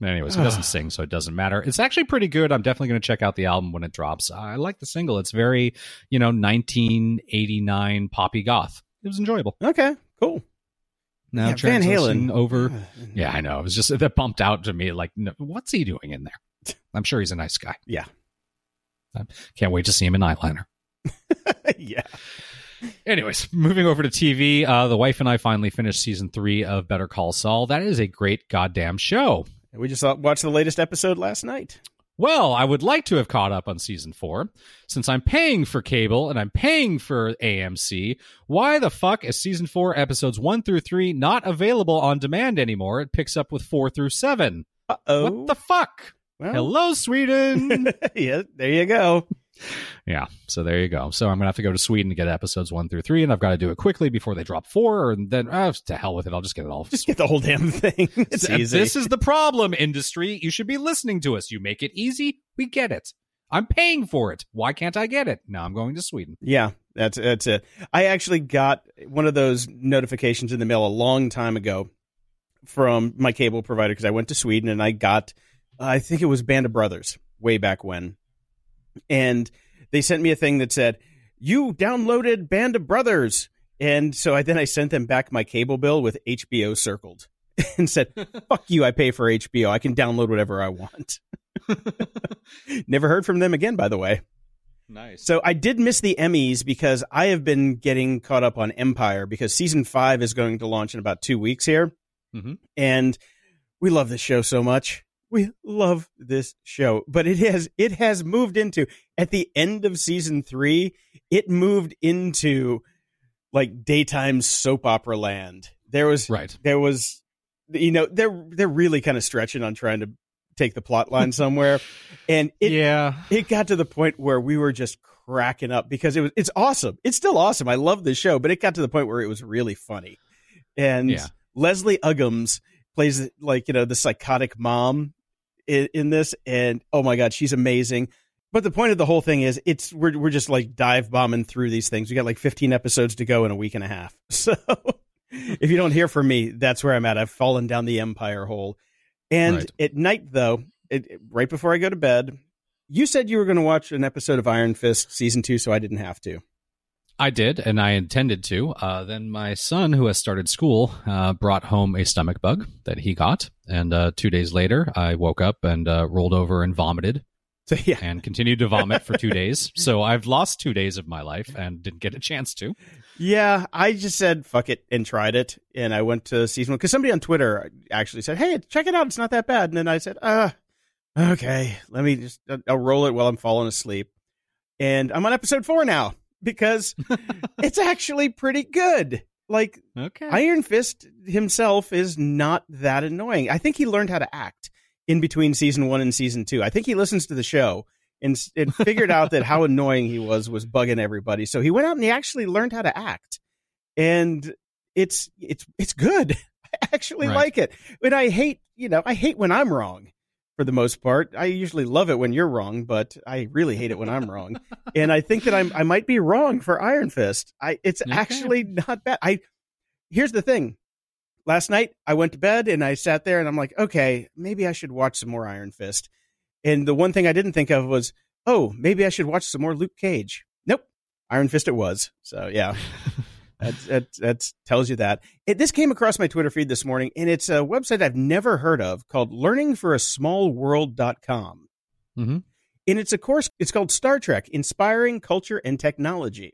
S3: Anyways, he doesn't [SIGHS] sing, so it doesn't matter. It's actually pretty good. I'm definitely going to check out the album when it drops. I like the single. It's very, you know, 1989 poppy goth. It was enjoyable.
S1: Okay, cool.
S3: Now
S1: Yeah, Van Halen
S3: over. [SIGHS] Yeah, I know. It was just that bumped out to me. Like, no, what's he doing in there? I'm sure he's a nice guy.
S1: Yeah.
S3: Can't wait to see him in eyeliner. [LAUGHS]
S1: yeah.
S3: Anyways, moving over to TV, uh, the wife and I finally finished season three of Better Call Saul. That is a great goddamn show.
S1: We just watched the latest episode last night.
S3: Well, I would like to have caught up on season four. Since I'm paying for cable and I'm paying for AMC, why the fuck is season four episodes one through three not available on demand anymore? It picks up with four through seven.
S1: Uh oh.
S3: What the fuck?
S1: Well,
S3: Hello, Sweden. [LAUGHS]
S1: yeah, there you go.
S3: yeah, so there you go. So I'm gonna have to go to Sweden to get episodes one through three, and I've got to do it quickly before they drop four, and then uh, to hell with it. I'll just get it all. [LAUGHS]
S1: Just get the whole damn thing. [LAUGHS] It's
S3: Th-
S1: easy.
S3: This is the problem, industry. You should be listening to us. You make it easy, we get it. I'm paying for it. Why can't I get it? Now I'm going to Sweden.
S1: Yeah, that's that's it. I actually got one of those notifications in the mail a long time ago from my cable provider because I went to Sweden and I got, I think it was Band of Brothers way back when, and they sent me a thing that said you downloaded Band of Brothers, and so I then I sent them back my cable bill with HBO circled [LAUGHS] and said, [LAUGHS] "Fuck you! I pay for HBO. I can download whatever I want." [LAUGHS] Never heard from them again, by the way.
S3: Nice.
S1: So I did miss the Emmys because I have been getting caught up on Empire because season five is going to launch in about two weeks here.
S3: Mhm.
S1: And we love this show so much. We love this show, but it has it has moved into at the end of season three. It moved into like daytime soap opera land. There was
S3: right.
S1: there was you know they're they're really kind of stretching on trying to take the plot line somewhere, [LAUGHS] and it
S3: yeah.
S1: it got to the point where we were just cracking up because it was it's awesome. It's still awesome. I love this show, but it got to the point where it was really funny. And
S3: Yeah.
S1: Leslie Uggams plays like you know the psychotic mom in, in this, and oh my god, she's amazing. But the point of the whole thing is, it's we're we're just like dive bombing through these things. We got like 15 episodes to go in a week and a half. [LAUGHS] So if you don't hear from me, that's where I'm at. I've fallen down the empire hole. And
S3: Right.
S1: at night, though, it, right before I go to bed, you said you were going to watch an episode of Iron Fist season two, so I didn't have to.
S3: I did, and I intended to. Uh, then my son, who has started school, uh, brought home a stomach bug that he got, and uh, two days later, I woke up and uh, rolled over and vomited
S1: So, [LAUGHS] yeah.
S3: and continued to vomit for two days. So I've lost two days of my life and didn't get a chance to.
S1: Yeah, I just said fuck it and tried it, and I went to season one because somebody on Twitter actually said, "Hey, check it out, it's not that bad." And then I said, "Uh, okay, let me just I'll roll it while I'm falling asleep." And I'm on episode four now because [LAUGHS] it's actually pretty good. Like
S3: Okay.
S1: Iron Fist himself is not that annoying. I think he learned how to act in between season one and season two. I think he listens to the show and, and figured out that how [LAUGHS] annoying he was was bugging everybody. So he went out and he actually learned how to act, and it's it's it's good. [LAUGHS] I actually
S3: Right.
S1: like it. And I hate you know I hate when I'm wrong. For the most part, I usually love it when you're wrong, but I really hate it when I'm wrong. and I think that I'm I might be wrong for Iron Fist. I it's
S3: Okay.
S1: actually not bad. I here's the thing. Last night I went to bed and I sat there and I'm like, okay, maybe I should watch some more Iron Fist. And the one thing I didn't think of was, oh, maybe I should watch some more Luke Cage. Nope, Iron Fist it was. So yeah, [LAUGHS] that that, that tells you that. It, this came across my Twitter feed this morning, and it's a website I've never heard of called LearningForASmallWorld.com.
S3: Mhm.
S1: And it's a course. It's called Star Trek: Inspiring Culture and Technology.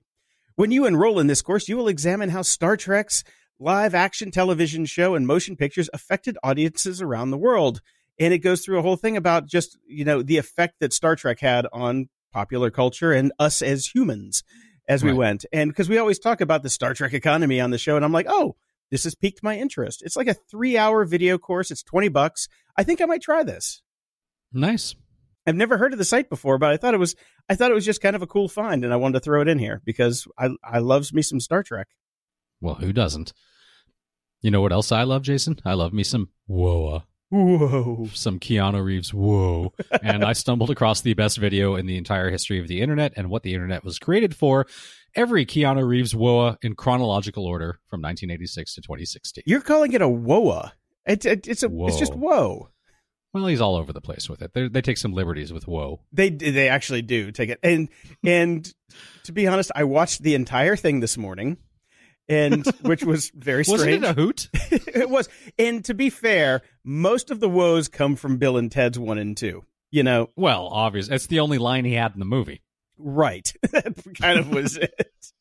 S1: When you enroll in this course, you will examine how Star Trek's live action television show and motion pictures affected audiences around the world. And it goes through a whole thing about just, you know, the effect that Star Trek had on popular culture and us as humans as we
S3: Right.
S1: went. And because we always talk about the Star Trek economy on the show, and I'm like, oh, this has piqued my interest. It's like a three hour video course. It's 20 bucks. I think I might try this.
S3: Nice.
S1: I've never heard of the site before, but I thought it was I thought it was just kind of a cool find, and I wanted to throw it in here because I I loves me some Star Trek.
S3: Well, who doesn't? You know what else I love, Jason? I love me some whoa,
S1: Whoa!
S3: some Keanu Reeves whoa. [LAUGHS] and I stumbled across the best video in the entire history of the internet and what the internet was created for. Every Keanu Reeves whoa in chronological order from 1986 to 2016.
S1: You're calling it a whoa? It, it, it's a it's just whoa.
S3: Well, he's all over the place with it. They they take some liberties with whoa.
S1: They they actually do take it, and and to be honest, I watched the entire thing this morning, and [LAUGHS] which was very strange.
S3: Wasn't it a hoot? [LAUGHS]
S1: it was, and to be fair, most of the woes come from Bill and Ted's one and two. You know,
S3: well, obvious. It's the only line he had in the movie.
S1: Right. [LAUGHS] that kind of was it.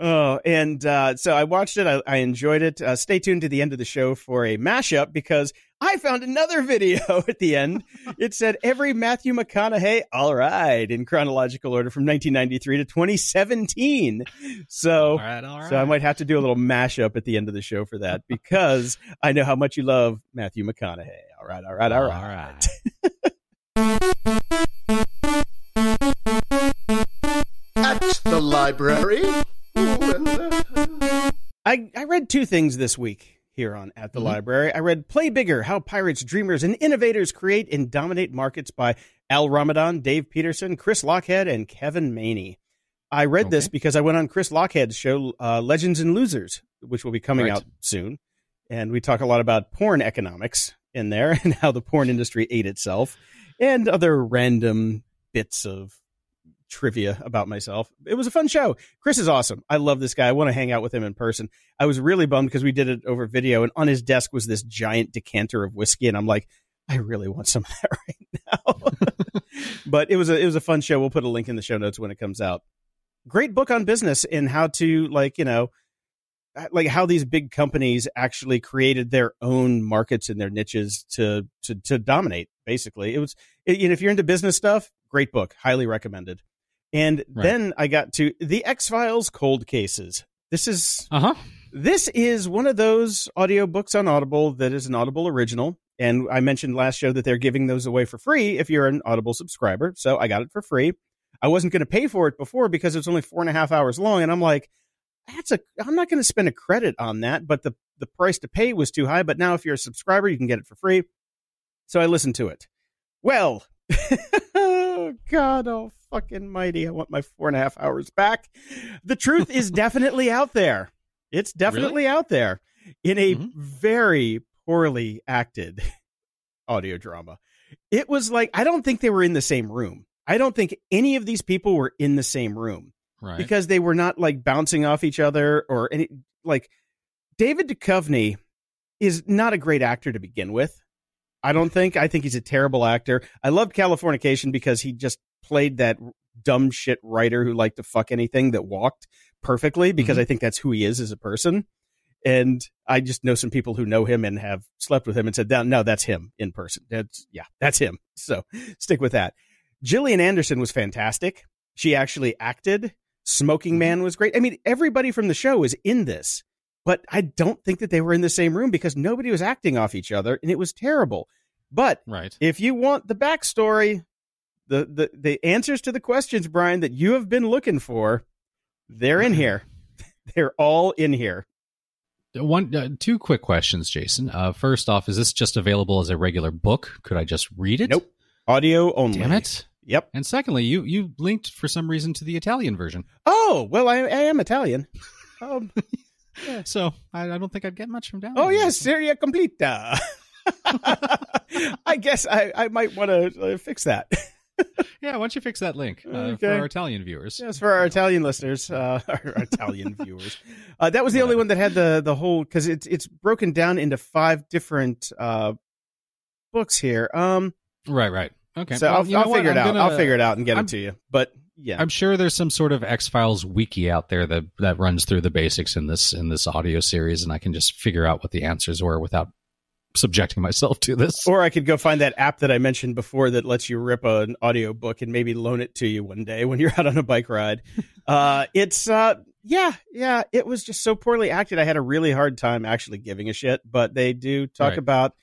S1: Oh, and uh, so I watched it. I, I enjoyed it. Uh, stay tuned to the end of the show for a mashup because I found another [LAUGHS] video at the end. [LAUGHS] It said every Matthew McConaughey, all right, in chronological order from 1993 to 2017. So,
S3: all right, all right.
S1: so I might have to do a little mashup at the end of the show for that [LAUGHS] because I know how much you love Matthew McConaughey. All right, all right, all right.
S3: All right.
S2: Library.
S1: I, I read two things this week here on At the
S3: Mhm.
S1: Library. I read Play Bigger How Pirates, Dreamers, and Innovators Create and Dominate Markets by Al Ramadan, Dave Peterson, Chris Lochhead, and Kevin Maney. I read this because I went on Chris Lochhead's show, uh, Legends and Losers, which will be coming
S3: Right.
S1: out soon. And we talk a lot about porn economics in there [LAUGHS] and how the porn industry ate itself and other random bits of trivia about myself. It was a fun show. Chris is awesome. I love this guy. I want to hang out with him in person. I was really bummed because we did it over video, and on his desk was this giant decanter of whiskey, and I'm like, I really want some of that [LAUGHS] right now. [LAUGHS] but it was a it was a fun show. We'll put a link in the show notes when it comes out. Great book on business and how to like you know uh, like how these big companies actually created their own markets and their niches to to to dominate. Basically, it was it, you know if you're into business stuff, great book, highly recommended. And
S3: Right.
S1: then I got to the X Files Cold Cases. This is
S3: Uh huh.
S1: this is one of those audiobooks on Audible that is an Audible original. And I mentioned last show that they're giving those away for free if you're an Audible subscriber. So I got it for free. I wasn't going to pay for it before because it's only four and a half hours long. And I'm like, that's a, I'm not going to spend a credit on that. But the, the price to pay was too high. But now if you're a subscriber, you can get it for free. So I listened to it. Well, oh [LAUGHS] God, oh fucking mighty. I want my four and a half hours back. The truth is [LAUGHS] definitely out there. It's definitely out there in a
S3: Mhm.
S1: very poorly acted audio drama. It was like, I don't think they were in the same room. I don't think any of these people were in the same room
S3: Right.
S1: because they were not like bouncing off each other or any like David Duchovny is not a great actor to begin with. I don't think. I think he's a terrible actor. I loved Californication because he just played that dumb shit writer who liked to fuck anything that walked perfectly because
S3: Mhm.
S1: I think that's who he is as a person. And I just know some people who know him and have slept with him and said, "No, no, that's him in person. That's yeah, that's him." [LAUGHS] So stick with that. Gillian Anderson was fantastic. She actually acted. Smoking Man was great. I mean, everybody from the show is in this, but I don't think that they were in the same room because nobody was acting off each other, and it was terrible. But
S3: Right.
S1: if you want the backstory, the the the answers to the questions, Brian, that you have been looking for, they're in here. [LAUGHS] They're all in here.
S3: One, uh, two quick questions, Jason. Uh, first off, is this just available as a regular book? Could I just read it?
S1: Nope. Audio only.
S3: Damn it.
S1: Yep.
S3: And secondly, you you linked for some reason to the Italian version,
S1: Oh well, I, I am Italian. [LAUGHS] Um,
S3: so I, I don't think I'd get much from down.
S1: oh yes, Seria Completa. [LAUGHS] I guess I, I might want to uh, fix that. [LAUGHS]
S3: yeah. Why don't you fix that link uh, for our Italian viewers?
S1: Yes, for our Italian listeners, uh, [LAUGHS] our Italian [LAUGHS] viewers. Uh, that was the only one that had the the whole because it's it's broken down into five different uh, books here. Um,
S3: Right, right. Okay.
S1: so
S3: Well,
S1: I'll, I'll figure it out.
S3: gonna-
S1: I'll figure it out and get
S3: I'm-
S1: it to you. But yeah,
S3: I'm sure there's some sort of X Files wiki out there that that runs through the basics in this in this audio series, and I can just figure out what the answers were without subjecting myself to this.
S1: or I could go find that app that I mentioned before that lets you rip an audio book and maybe loan it to you one day when you're out on a bike ride. uh, it's uh, yeah, yeah. It was just so poorly acted. I had a really hard time actually giving a shit. But they do talk
S3: Right.
S1: about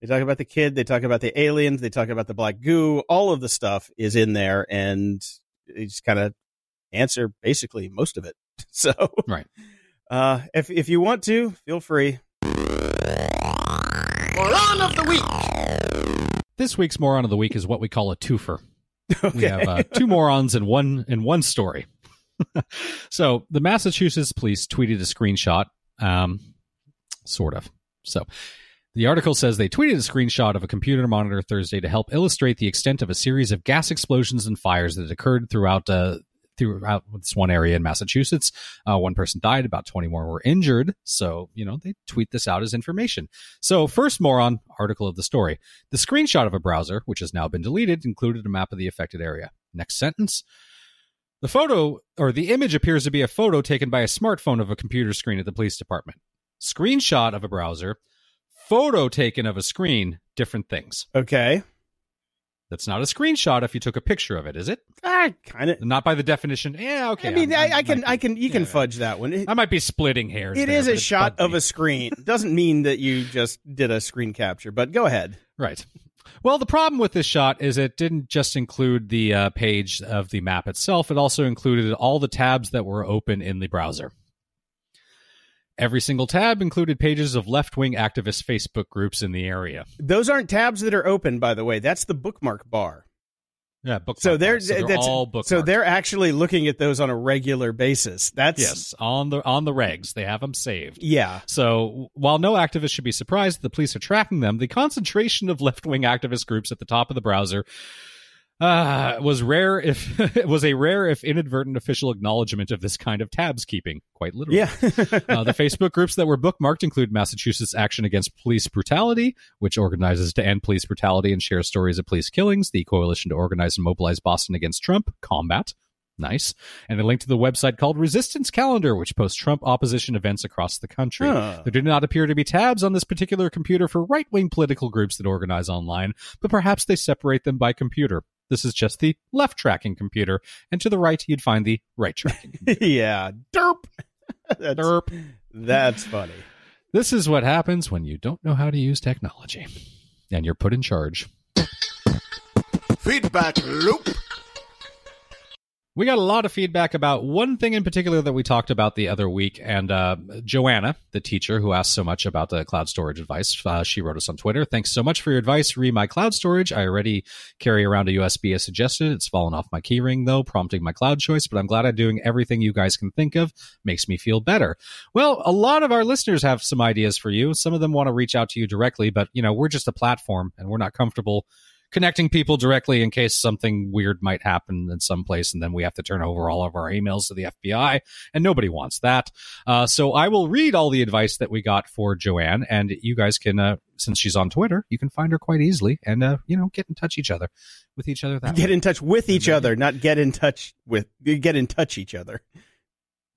S1: they talk about the kid, they talk about the aliens, they talk about the black goo. All of the stuff is in there, and they just kind of answer basically most of it. [LAUGHS] So
S3: Right.
S1: Uh, if if you want to, feel free.
S2: Moron of the week.
S3: This week's moron of the week is what we call a twofer.
S1: Okay.
S3: We have uh, two morons in one in one story. [LAUGHS] so the Massachusetts police tweeted a screenshot, um, sort of. So the article says they tweeted a screenshot of a computer monitor Thursday to help illustrate the extent of a series of gas explosions and fires that occurred throughout uh, throughout this one area in Massachusetts. Uh, one person died, about 20 more were injured. So, you know, they tweet this out as information. So, first moron article of the story. The screenshot of a browser, which has now been deleted, included a map of the affected area. Next sentence. The photo or the image appears to be a photo taken by a smartphone of a computer screen at the police department. Screenshot of a browser, photo taken of a screen, different things.
S1: Okay.
S3: That's not a screenshot if you took a picture of it, is it?
S1: I kind of.
S3: Not by the definition. Yeah, okay.
S1: I mean,
S3: I'm-
S1: I, I can,
S3: might
S1: I can, you can fudge that one. It,
S3: I might be splitting hairs.
S1: it
S3: there,
S1: is a shot of
S3: me.
S1: a screen. [LAUGHS] Doesn't mean that you just did a screen capture, but go ahead.
S3: Right. Well, the problem with this shot is it didn't just include the uh, page of the map itself, it also included all the tabs that were open in the browser. Every single tab included pages of left wing activist Facebook groups in the area.
S1: Those aren't tabs that are open, by the way. That's the bookmark bar.
S3: Yeah, bookmark
S1: So they're,
S3: so they're all bookmarked.
S1: so they're actually looking at those on a regular basis. That's
S3: yes on the on the regs. They have them saved.
S1: yeah.
S3: So while no activist should be surprised that the police are tracking them, the concentration of left wing activist groups at the top of the browser uh, was rare if [LAUGHS] was a rare if inadvertent official acknowledgement of this kind of tabs keeping, quite literally.
S1: Yeah. [LAUGHS]
S3: uh, the Facebook groups that were bookmarked include Massachusetts Action Against Police Brutality, which organizes to end police brutality and shares stories of police killings, the Coalition to Organize and Mobilize Boston Against Trump, Combat. Nice. And a link to the website called Resistance Calendar, which posts Trump opposition events across the country.
S1: Huh.
S3: There do not appear to be tabs on this particular computer for right wing political groups that organize online, but perhaps they separate them by computer. This is just the left tracking computer, and to the right, you'd find the right tracking. [LAUGHS]
S1: yeah. Derp. [LAUGHS] That's,
S3: Derp.
S1: that's funny.
S3: This is what happens when you don't know how to use technology and you're put in charge.
S2: Feedback loop.
S3: We got a lot of feedback about one thing in particular that we talked about the other week. And uh, Joanna, the teacher who asked so much about the cloud storage advice, uh, she wrote us on Twitter. Thanks so much for your advice. Re my cloud storage. I already carry around a USB as suggested. It's fallen off my keyring though, prompting my cloud choice, but I'm glad I'm doing everything you guys can think of. Makes me feel better. Well, a lot of our listeners have some ideas for you. Some of them want to reach out to you directly, but you know, we're just a platform and we're not comfortable connecting people directly in case something weird might happen in some place and then we have to turn over all of our emails to the FBI and nobody wants that. Uh, so I will read all the advice that we got for Joanne and you guys can, uh, since she's on Twitter, you can find her quite easily and, uh, you know, get in touch each other with each other. That
S1: get
S3: way.
S1: in touch with each other, not get in touch with, get in touch each other.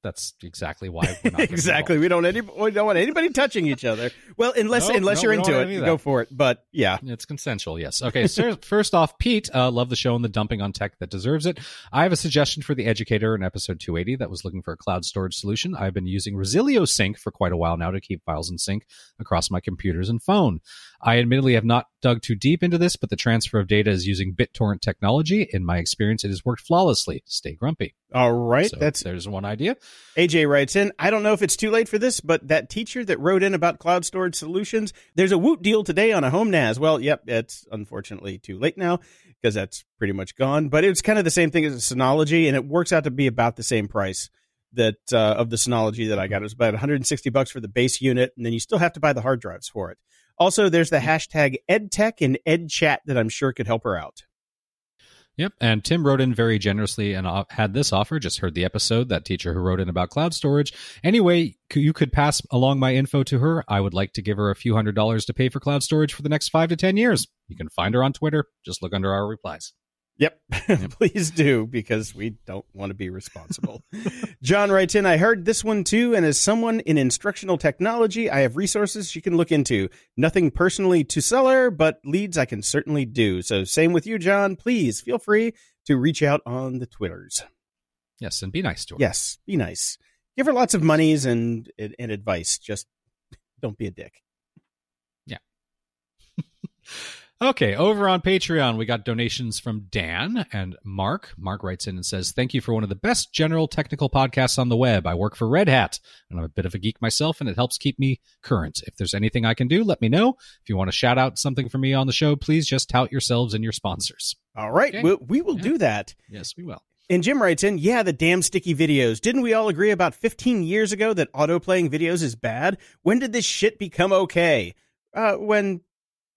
S3: That's exactly why. We're [LAUGHS] not
S1: exactly. We don't any we don't want anybody touching each other. Well, unless
S3: No,
S1: unless
S3: no,
S1: you're into it, go for it. But yeah,
S3: It's consensual, yes. Okay, so [LAUGHS] first off, Pete, uh, love the show and the dumping on tech that deserves it. I have a suggestion for the educator in episode 280 that was looking for a cloud storage solution. I've been using Resilio Sync for quite a while now to keep files in sync across my computers and phone. I admittedly have not dug too deep into this, but the transfer of data is using BitTorrent technology. In my experience, it has worked flawlessly. Stay grumpy.
S1: all right.
S3: So
S1: That's
S3: there's one idea.
S1: AJ writes in. I don't know if it's too late for this, but that teacher that wrote in about cloud storage solutions, there's a Woot deal today on a home NAS. Well, yep, it's unfortunately too late now because that's pretty much gone. But it's kind of the same thing as a Synology, and it works out to be about the same price that uh, of the Synology that I got. It was about 160 bucks for the base unit, and then you still have to buy the hard drives for it. Also, there's the hashtag EdTech and EdChat that I'm sure could help her out.
S3: Yep. And Tim wrote in very generously and had this offer. Just heard the episode, that teacher who wrote in about cloud storage. Anyway, you could pass along my info to her. I would like to give her a few hundred dollars to pay for cloud storage for the next five to 10 years. You can find her on Twitter. Just look under our replies.
S1: Yep. [LAUGHS] Please do because we don't want to be responsible. John writes in, I heard this one too, and as someone in instructional technology, I have resources she can look into. Nothing personally to sell her, but leads I can certainly do. So same with you, John. Please feel free to reach out on the Twitters.
S3: Yes. And be nice to her.
S1: Yes, be nice. Give her lots of monies and and advice. Just don't be a dick. [LAUGHS]
S3: Okay, over on Patreon, we got donations from Dan and Mark. Mark writes in and says, Thank you for one of the best general technical podcasts on the web. I work for Red Hat, and I'm a bit of a geek myself, and it helps keep me current. If there's anything I can do, let me know. If you want to shout out something for me on the show, please just tout yourselves and your sponsors.
S1: All right,
S3: Okay.
S1: we, we will
S3: Yeah.
S1: do that.
S3: Yes, we will.
S1: And Jim writes in, yeah, the damn sticky videos. Didn't we all agree about 15 years ago that auto playing videos is bad? When did this shit become okay? Uh, when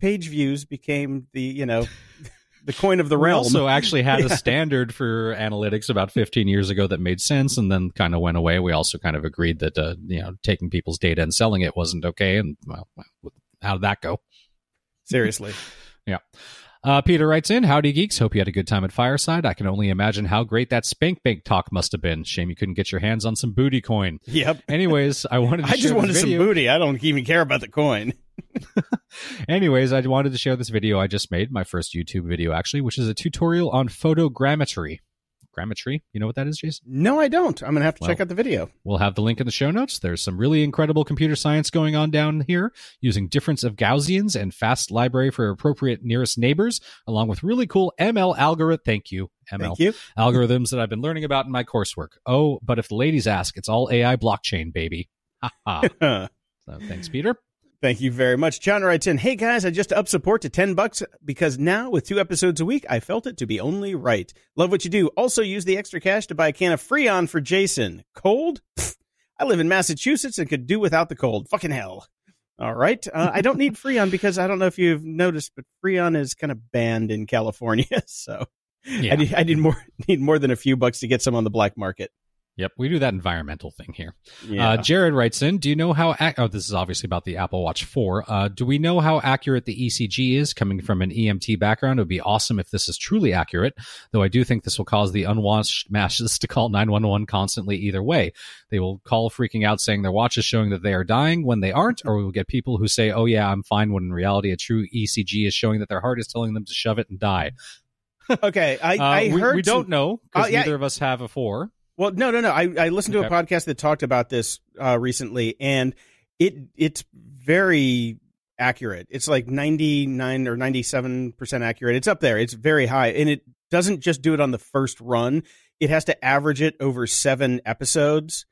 S1: page views became the, you know, the coin of the
S3: We
S1: realm.
S3: also actually had [LAUGHS]
S1: Yeah.
S3: a standard for analytics about 15 years ago that made sense and then kind of went away. We also kind of agreed that, uh, you know, taking people's data and selling it wasn't okay. And, well, how did that go?
S1: Seriously. [LAUGHS] Yeah.
S3: Uh, Peter writes in, Howdy geeks. Hope you had a good time at Fireside. I can only imagine how great that Spank Bank talk must have been. Shame you couldn't get your hands on some booty coin.
S1: Yep.
S3: Anyways, I wanted to [LAUGHS]
S1: I just wanted some booty. I don't even care about the coin. [LAUGHS]
S3: Anyways, I wanted to share this video I just made, my first YouTube video actually, which is a tutorial on photogrammetry. Grammetry, you know what that is, Jason?
S1: No, I don't. I'm going to have to
S3: Well.
S1: check out the video.
S3: We'll have the link in the show notes. There's some really incredible computer science going on down here using difference of Gaussians and fast library for appropriate nearest neighbors, along with really cool ML algorithm. Thank you, ML
S1: Thank you.
S3: algorithms that I've been learning about in my coursework. Oh, but if the ladies ask, it's all AI blockchain, baby. Ha ha. [LAUGHS] So thanks, Peter.
S1: Thank you very much. John writes in, Hey guys, I just up support to 10 bucks because now with two episodes a week, I felt it to be only right. Love what you do. Also use the extra cash to buy a can of Freon for Jason. Cold? Pfft. I live in Massachusetts and could do without the cold. Fucking hell. All right. Uh, I don't need Freon because I don't know if you've noticed, but Freon is kind of banned in California. [LAUGHS] So
S3: Yeah.
S1: I, need, I need more, [LAUGHS] need more than a few bucks to get some on the black market.
S3: Yep, we do that environmental thing here.
S1: Yeah.
S3: Uh, Jared writes in, do you know how, ac- oh, this is obviously about the Apple Watch 4. Uh, do we know how accurate the ECG is coming from an EMT background? It would be awesome if this is truly accurate, though I do think this will cause the unwatched [LAUGHS] masses to call 911 constantly either way. They will call freaking out saying their watch is showing that they are dying when they aren't, or we will get people who say, oh yeah, I'm fine, when in reality a true ECG is showing that their heart is telling them to shove it and die.
S1: okay. I,
S3: Uh,
S1: I
S3: we,
S1: heard
S3: we
S1: some-
S3: don't know because
S1: Uh, yeah.
S3: neither of us have a 4.
S1: Well, no, no, no. I, I listened to a podcast that talked about this uh, recently, and it it's very accurate. It's like ninety nine or ninety seven percent accurate. It's up there. It's very high, and it doesn't just do it on the first run. It has to average it over seven episodes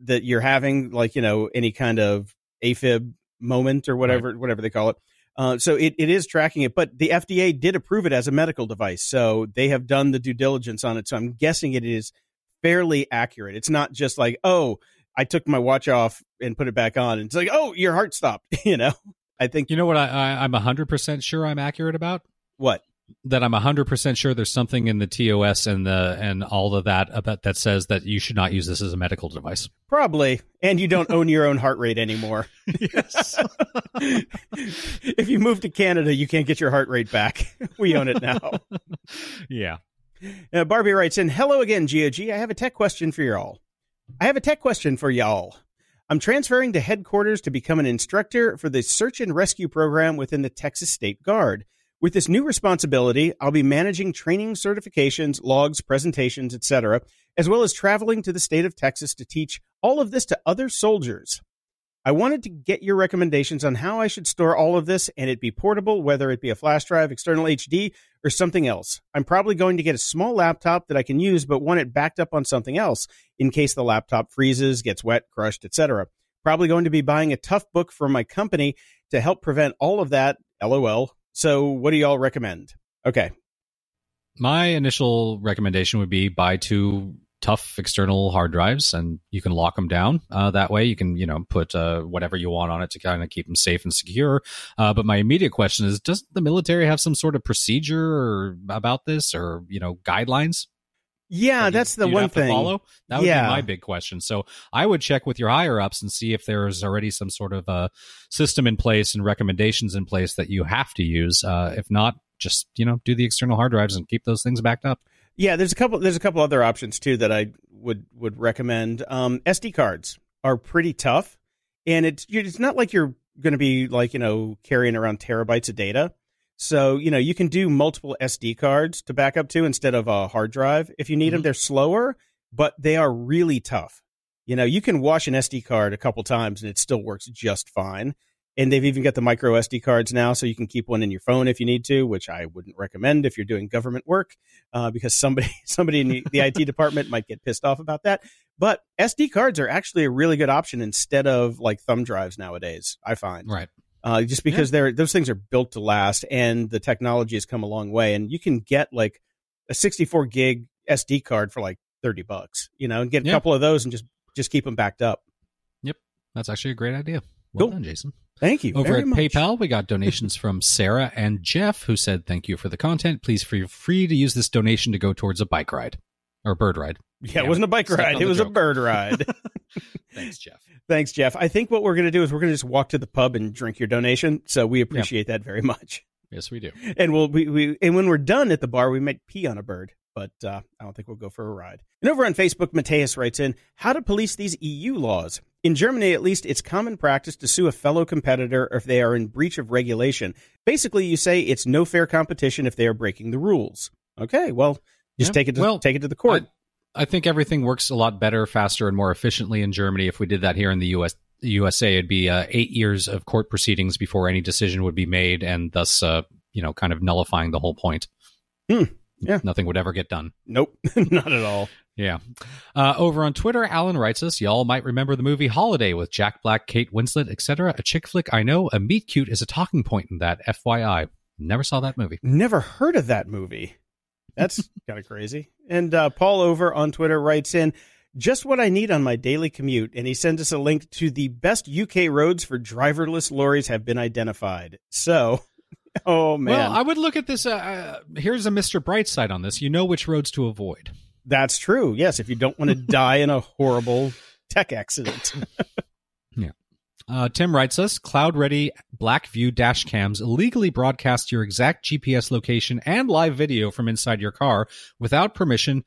S1: that you're having, like you know, any kind of AFib moment or whatever, whatever they call it. Uh, so it, it is tracking it, but the FDA did approve it as a medical device, so they have done the due diligence on it. So I'm guessing it is fairly accurate. It's not just like, oh, I took my watch off and put it back on. And it's like, oh, your heart stopped. [LAUGHS] You know, I think
S3: You know what I, I, I'm 100% sure I'm accurate about?
S1: What?
S3: That I'm 100% sure there's something in the TOS and the and all of that about that says that you should not use this as a medical device.
S1: Probably. And you don't own your own heart rate anymore. [LAUGHS]
S3: yes. [LAUGHS]
S1: if you move to Canada, you can't get your heart rate back. We own it now.
S3: yeah. [LAUGHS]
S1: Uh, Barbie writes in, Hello again, GOG. I have a tech question for y'all. I have a tech question for y'all. I'm transferring to headquarters to become an instructor for the search and rescue program within the Texas State Guard. With this new responsibility, I'll be managing training certifications, logs, presentations, etc., as well as traveling to the state of Texas to teach all of this to other soldiers. I wanted to get your recommendations on how I should store all of this and it be portable, whether it be a flash drive, external HD, or something else. I'm probably going to get a small laptop that I can use, but want it backed up on something else in case the laptop freezes, gets wet, crushed, etc. Probably going to be buying a tough book from my company to help prevent all of that. LOL. So, what do y'all recommend? Okay.
S3: My initial recommendation would be buy two tough external hard drives and you can lock them down uh, that way you can you know put uh, whatever you want on it to kind of keep them safe and secure uh, but my immediate question is does the military have some sort of procedure about this or you know guidelines
S1: yeah, that that's the one thing.
S3: follow that would yeah. be my big question. So I would check with your higher ups and see if there's already some sort of a system in place and recommendations in place that you have to use. Uh, if not, just you know do the external hard drives and keep those things backed up.
S1: Yeah, there's a couple. There's a couple other options too that I would would recommend. Um, SD cards are pretty tough, and it's it's not like you're going to be like you know carrying around terabytes of data. So, you know, you can do multiple SD cards to back up to instead of a hard drive. If you need mm-hmm. them, they're slower, but they are really tough. You know, you can wash an SD card a couple times and it still works just fine. And they've even got the micro SD cards now, so you can keep one in your phone if you need to, which I wouldn't recommend if you're doing government work, uh, because somebody [LAUGHS] somebody in the, the IT [LAUGHS] department might get pissed off about that. But SD cards are actually a really good option instead of like thumb drives nowadays. I find
S3: right
S1: uh, just because yeah. they're those things are built to last, and the technology has come a long way, and you can get like a 64 gig SD card for like 30 bucks, you know, and get a yeah. couple of those and just just keep them backed up.
S3: Yep, that's actually a great idea. Well
S1: cool.
S3: done, Jason.
S1: Thank you.
S3: Over at
S1: much.
S3: PayPal, we got donations from Sarah and Jeff, who said, "Thank you for the content. Please feel free to use this donation to go towards a bike ride or bird ride."
S1: Yeah, it wasn't a bike ride; it was joke. a bird ride. [LAUGHS] [LAUGHS]
S3: Thanks, Jeff.
S1: Thanks, Jeff. I think what we're going to do is we're going to just walk to the pub and drink your donation. So we appreciate that very much.
S3: Yes, we do.
S1: And we'll we, we and when we're done at the bar, we might pee on a bird, but uh, I don't think we'll go for a ride. And over on Facebook, Mateus writes in, "How to police these EU laws." In Germany, at least, it's common practice to sue a fellow competitor if they are in breach of regulation. Basically, you say it's no fair competition if they are breaking the rules. Okay, well, just yeah. take it to, well, take it to the court.
S3: I think everything works a lot better, faster, and more efficiently in Germany. If we did that here in the U.S., USA, it'd be uh, eight years of court proceedings before any decision would be made, and thus, uh, you know, kind of nullifying the whole point.
S1: Hmm. Yeah,
S3: nothing would ever get done.
S1: Nope, [LAUGHS] not at all.
S3: Yeah. Uh, over on Twitter, Alan writes us, y'all might remember the movie Holiday with Jack Black, Kate Winslet, etc. A chick flick I know. A meet cute is a talking point in that. FYI. Never saw that movie.
S1: Never heard of that movie. That's [LAUGHS] kind of crazy. And uh, Paul over on Twitter writes in, just what I need on my daily commute. And he sends us a link to the best UK roads for driverless lorries have been identified. So, [LAUGHS] oh man.
S3: Well, I would look at this. Uh, uh, here's a Mr. Brightside on this. You know which roads to avoid.
S1: That's true. Yes. If you don't want to [LAUGHS] die in a horrible tech accident. [LAUGHS]
S3: yeah. Uh, Tim writes us Cloud Ready BlackVue dash cams illegally broadcast your exact GPS location and live video from inside your car without permission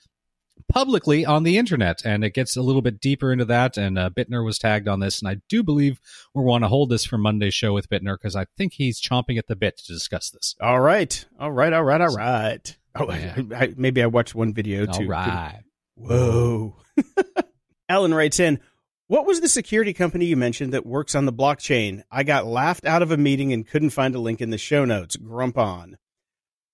S3: publicly on the internet. And it gets a little bit deeper into that. And uh, Bittner was tagged on this. And I do believe we want to hold this for Monday's show with Bittner because I think he's chomping at the bit to discuss this.
S1: All right. All right. All right. All right. Oh, yeah. I, I, maybe I watched one video too.
S3: All right.
S1: Whoa. [LAUGHS] Alan writes in, what was the security company you mentioned that works on the blockchain? I got laughed out of a meeting and couldn't find a link in the show notes. Grump on.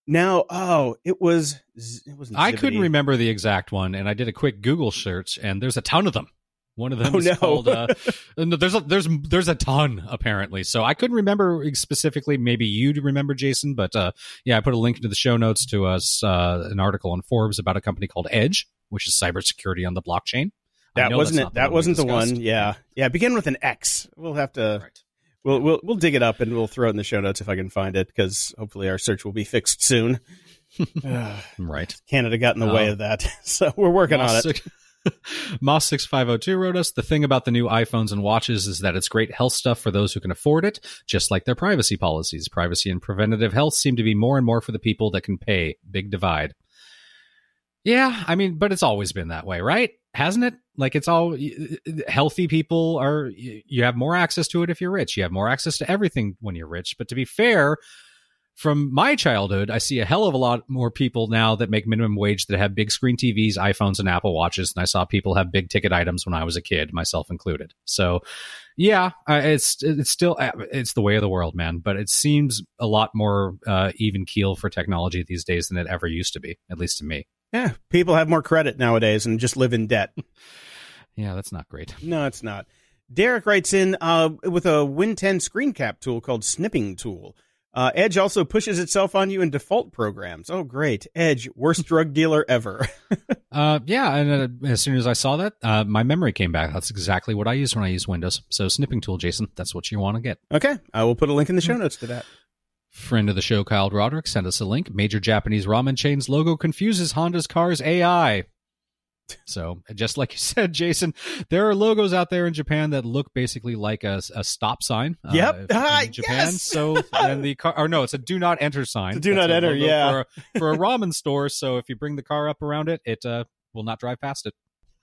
S1: Now, oh, it was it was.
S3: I couldn't remember the exact one, and I did a quick Google search, and there's a ton of them. One of them
S1: oh,
S3: is
S1: no.
S3: called. Uh, [LAUGHS] there's a, there's there's a ton apparently. So I couldn't remember specifically. Maybe you'd remember Jason, but uh, yeah, I put a link into the show notes to us uh, an article on Forbes about a company called Edge, which is cybersecurity on the blockchain.
S1: That wasn't it. That wasn't the one. Yeah, yeah. Begin with an X. We'll have to. Right. We'll we'll we'll dig it up and we'll throw it in the show notes if I can find it because hopefully our search will be fixed soon. [LAUGHS]
S3: right.
S1: Canada got in the way
S3: Oh.
S1: of that, [LAUGHS] so we're working on it.
S3: six- [LAUGHS] Moss six five zero two wrote us. The thing about the new iPhones and watches is that it's great health stuff for those who can afford it, just like their privacy policies. Privacy and preventative health seem to be more and more for the people that can pay. Big divide. Yeah, I mean, but it's always been that way, right? Hasn't it? Like it's all healthy people are. You have more access to it if you're rich. You have more access to everything when you're rich. But to be fair, from my childhood, I see a hell of a lot more people now that make minimum wage that have big screen TVs, iPhones, and Apple Watches. And I saw people have big ticket items when I was a kid, myself included. So, yeah, it's it's still uh, it's the way of the world, man. But it seems a lot more uh, even keel for technology these days than it ever used to be, at least to me.
S1: Yeah, people have more credit nowadays and just live in debt. [LAUGHS]
S3: Yeah, that's not great.
S1: No, it's not. Derek writes in uh, with a Win 10 screen cap tool called Snipping Tool. Uh, Edge also pushes itself on you in default programs. Oh, great. Edge, worst drug dealer ever. [LAUGHS]
S3: Uh, yeah, and uh, as soon as I saw that, uh, my memory came back. That's exactly what I use when I use Windows. So, snipping tool, Jason, that's what you want to get.
S1: okay, I will put a link in the show notes to that.
S3: Friend of the show, Kyle Roderick, sent us a link. Major Japanese ramen chain's logo confuses Honda's car's AI. So, just like you said, Jason, there are logos out there in Japan that look basically like a, a stop sign. uh,
S1: Yep.
S3: in
S1: Ah,
S3: Japan.
S1: yes.
S3: So, and the car, or no, it's a do not enter sign.
S1: Do not enter, yeah.
S3: For a, for a ramen store. So, if you bring the car up around it, it uh, will not drive past it.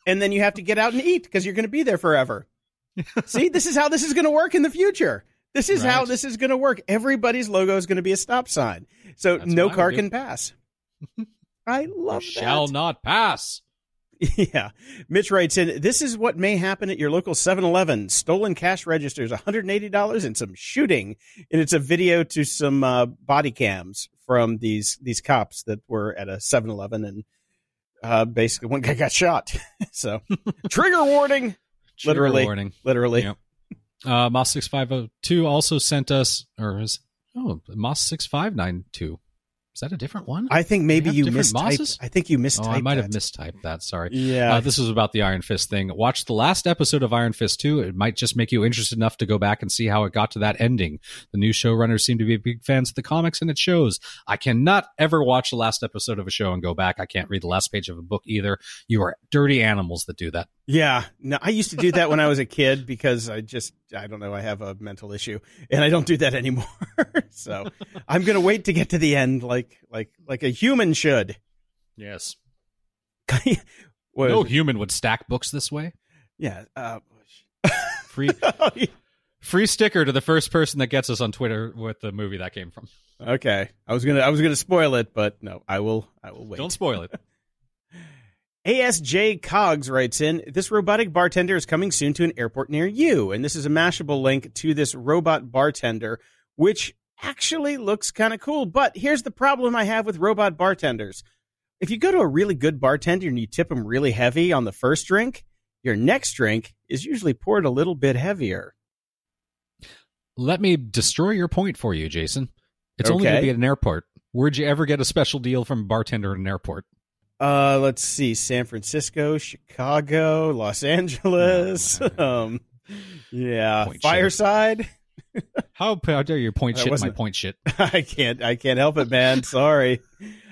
S1: And then you have to get out and eat because you're going to be there forever. [LAUGHS] See, this is how this is going to work in the future. This is how this is going to work. Everybody's logo is going to be a stop sign. So
S3: That's
S1: no car can pass. [LAUGHS] I love that.
S3: Shall not pass. [LAUGHS]
S1: Yeah. Mitch writes in, this is what may happen at your local 7-Eleven. Stolen cash registers, $180 and some shooting. And it's a video to some uh, body cams from these these cops that were at a 7-Eleven and uh, basically one guy got shot. [LAUGHS] so trigger warning.
S3: Trigger
S1: Literally.
S3: warning.
S1: Literally.
S3: Yep. Uh, Moss six five zero two also sent us, or is oh Moss six five nine two. Is that a different one?
S1: I think maybe you mistyped.
S3: Mosses?
S1: I think you mistyped.
S3: oh, I might have mistyped that. Sorry.
S1: Yeah.
S3: Uh, this was about the Iron Fist thing. Watch the last episode of Iron Fist 2. It might just make you interested enough to go back and see how it got to that ending. The new showrunners seem to be big fans of the comics and it shows. I cannot ever watch the last episode of a show and go back. I can't read the last page of a book either. You are dirty animals that do that.
S1: Yeah, no, I used to do that when I was a kid because I just I don't know I have a mental issue and I don't do that anymore. [LAUGHS] so I'm gonna wait to get to the end like like like a human should.
S3: Yes. [LAUGHS] No
S1: it?
S3: human would stack books this way.
S1: yeah. Uh,
S3: Free [LAUGHS] free sticker to the first person that gets us on Twitter with the movie that came from.
S1: okay, I was gonna I was gonna spoil it, but no, I will I will wait.
S3: Don't spoil it.
S1: ASJ Cogs writes in, this robotic bartender is coming soon to an airport near you. And this is a Mashable link to this robot bartender, which actually looks kind of cool. But here's the problem I have with robot bartenders. If you go to a really good bartender and you tip them really heavy on the first drink, your next drink is usually poured a little bit heavier.
S3: Let me destroy your point for you, Jason. It's only going to be at an airport. Where'd you ever get a special deal from a bartender at an airport?
S1: Uh, let's see, San Francisco, Chicago, Los Angeles. [LAUGHS] um, yeah,
S3: Point.
S1: Fireside.
S3: How, how dare you point
S1: That
S3: shit my point shit? [LAUGHS]
S1: I can't. I can't help it, man. Sorry.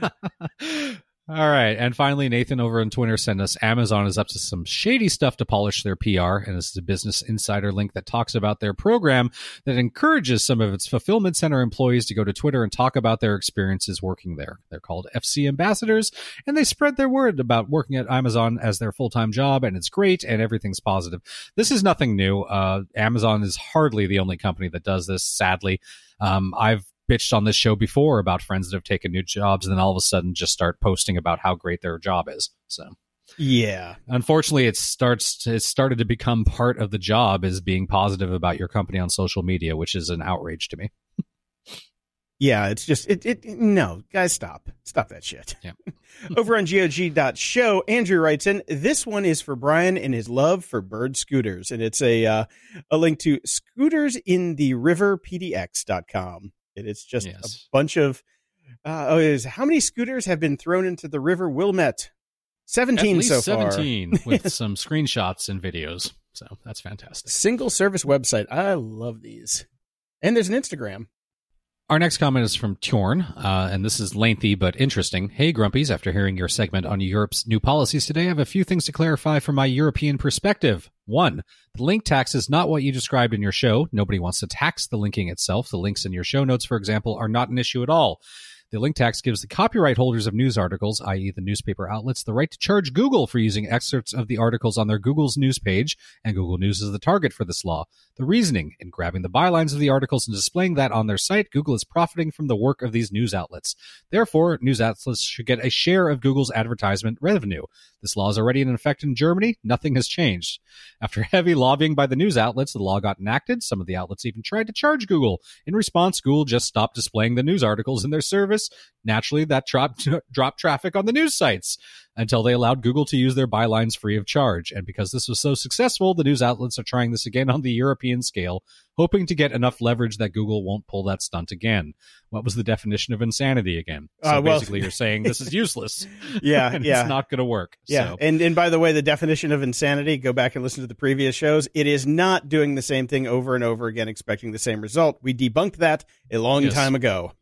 S1: [LAUGHS]
S3: All right. And finally, Nathan over on Twitter sent us Amazon is up to some shady stuff to polish their PR. And this is a Business Insider link that talks about their program that encourages some of its fulfillment center employees to go to Twitter and talk about their experiences working there. They're called FC ambassadors and they spread their word about working at Amazon as their full time job. And it's great and everything's positive. This is nothing new. Uh, Amazon is hardly the only company that does this, sadly. Um, I've bitched on this show before about friends that have taken new jobs and then all of a sudden just start posting about how great their job is. So
S1: Yeah.
S3: unfortunately it starts it started to become part of the job is being positive about your company on social media, which is an outrage to me.
S1: Yeah. It's just it. It no, guys, stop. Stop that shit.
S3: Yeah. [LAUGHS]
S1: Over on GOG.show, Andrew writes in. This one is for Brian and his love for bird scooters, and it's a uh, a link to scooters in the river pdx.com. It's just
S3: Yes.
S1: a bunch of. Uh, oh, is how many scooters have been thrown into the river Willamette? Seventeen
S3: At least
S1: so far.
S3: 17 [LAUGHS] with some screenshots and videos. So that's fantastic.
S1: Single service website. I love these. And there's an Instagram.
S3: Our next comment is from Tjorn, uh, and this is lengthy but interesting. Hey, Grumpies, after hearing your segment on Europe's new policies today, I have a few things to clarify from my European perspective. One, the link tax is not what you described in your show. Nobody wants to tax the linking itself. The links in your show notes, for example, are not an issue at all. The link tax gives the copyright holders of news articles, i.e., the newspaper outlets, the right to charge Google for using excerpts of the articles on their Google's news page, and Google News is the target for this law. The reasoning in grabbing the bylines of the articles and displaying that on their site, Google is profiting from the work of these news outlets. Therefore, news outlets should get a share of Google's advertisement revenue. This law is already in effect in Germany. Nothing has changed. After [LAUGHS] heavy lobbying by the news outlets, the law got enacted. Some of the outlets even tried to charge Google. In response, Google just stopped displaying the news articles in their service. Naturally, that dropped, [LAUGHS] dropped traffic on the news sites until they allowed Google to use their bylines free of charge. And because this was so successful, the news outlets are trying this again on the European scale, hoping to get enough leverage that Google won't pull that stunt again. What was the definition of insanity again? So uh, well, basically, you're saying this is useless. [LAUGHS]
S1: yeah, [LAUGHS] yeah,
S3: it's not going to work.
S1: Yeah,
S3: so.
S1: and and by the way, the definition of insanity. Go back and listen to the previous shows. It is not doing the same thing over and over again, expecting the same result. We debunked that a long yes. time ago.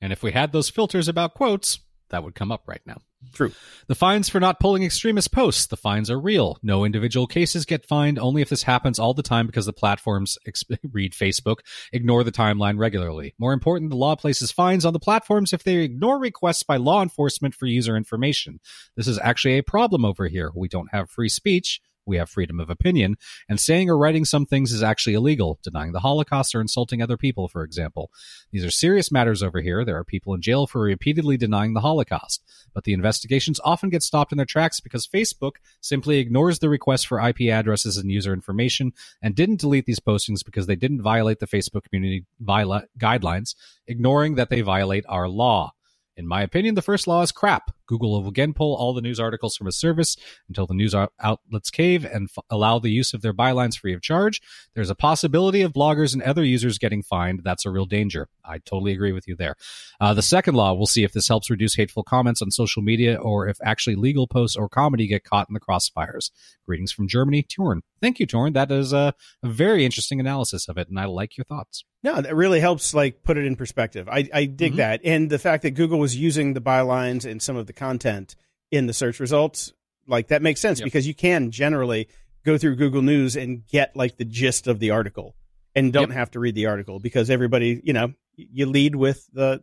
S3: And if we had those filters about quotes, that would come up right now.
S1: True.
S3: The fines for not pulling extremist posts. The fines are real. No individual cases get fined only if this happens all the time because the platforms, [LAUGHS] read Facebook, ignore the timeline regularly. More important, the law places fines on the platforms if they ignore requests by law enforcement for user information. This is actually a problem over here. We don't have free speech we have freedom of opinion, and saying or writing some things is actually illegal, denying the Holocaust or insulting other people, for example. These are serious matters over here. There are people in jail for repeatedly denying the Holocaust, but the investigations often get stopped in their tracks because Facebook simply ignores the request for IP addresses and user information and didn't delete these postings because they didn't violate the Facebook community guidelines, ignoring that they violate our law. In my opinion, the first law is crap. Google will again pull all the news articles from a service until the news outlets cave and f- allow the use of their bylines free of charge. There's a possibility of bloggers and other users getting fined. That's a real danger. I totally agree with you there. Uh, the second law, we'll see if this helps reduce hateful comments on social media or if actually legal posts or comedy get caught in the crossfires. Greetings from Germany, Torn. Thank you, Torn. That is a, a very interesting analysis of it, and I like your thoughts.
S1: No, that really helps like put it in perspective. I, I dig mm-hmm. that. And the fact that Google was using the bylines and some of the content in the search results, like that makes sense yep. because you can generally go through Google News and get like the gist of the article and don't yep. have to read the article because everybody, you know, you lead with the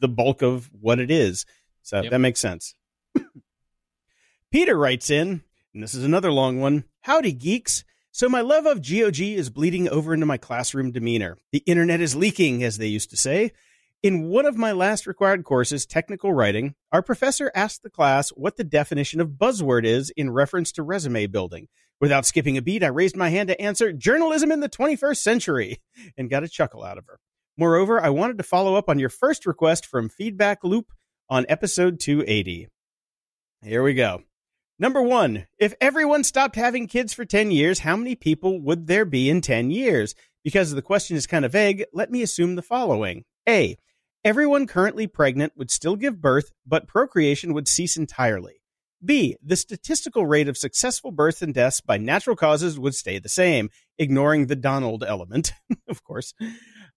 S1: the bulk of what it is. So yep. that makes sense. [COUGHS] Peter writes in, and this is another long one. Howdy, geeks. So my love of GOG is bleeding over into my classroom demeanor. The internet is leaking, as they used to say. In one of my last required courses, technical writing, our professor asked the class what the definition of buzzword is in reference to resume building. Without skipping a beat, I raised my hand to answer journalism in the 21st century and got a chuckle out of her. Moreover, I wanted to follow up on your first request from Feedback Loop on episode 280. Here we go. Number one, if everyone stopped having kids for 10 years, how many people would there be in 10 years? Because the question is kind of vague, let me assume the following A. Everyone currently pregnant would still give birth, but procreation would cease entirely. B. The statistical rate of successful births and deaths by natural causes would stay the same, ignoring the Donald element, [LAUGHS] of course.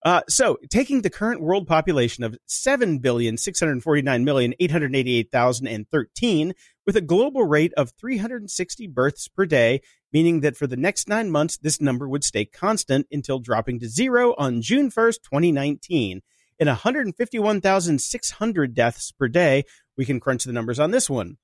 S1: Uh, so, taking the current world population of 7,649,888,013 with a global rate of 360 births per day, meaning that for the next nine months, this number would stay constant until dropping to zero on June 1st, 2019. In 151,600 deaths per day, we can crunch the numbers on this one.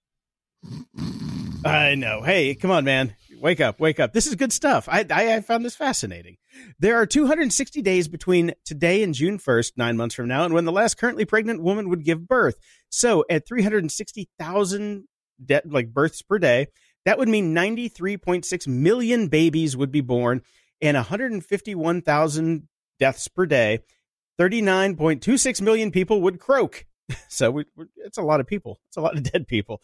S1: I know. Hey, come on, man. Wake up, wake up. This is good stuff. I, I, I, found this fascinating. There are 260 days between today and June 1st, nine months from now, and when the last currently pregnant woman would give birth. So at 360,000 de- like births per day, that would mean 93.6 million babies would be born and 151,000 deaths per day. 39.26 million people would croak. [LAUGHS] So we, it's a lot of people. It's a lot of dead people.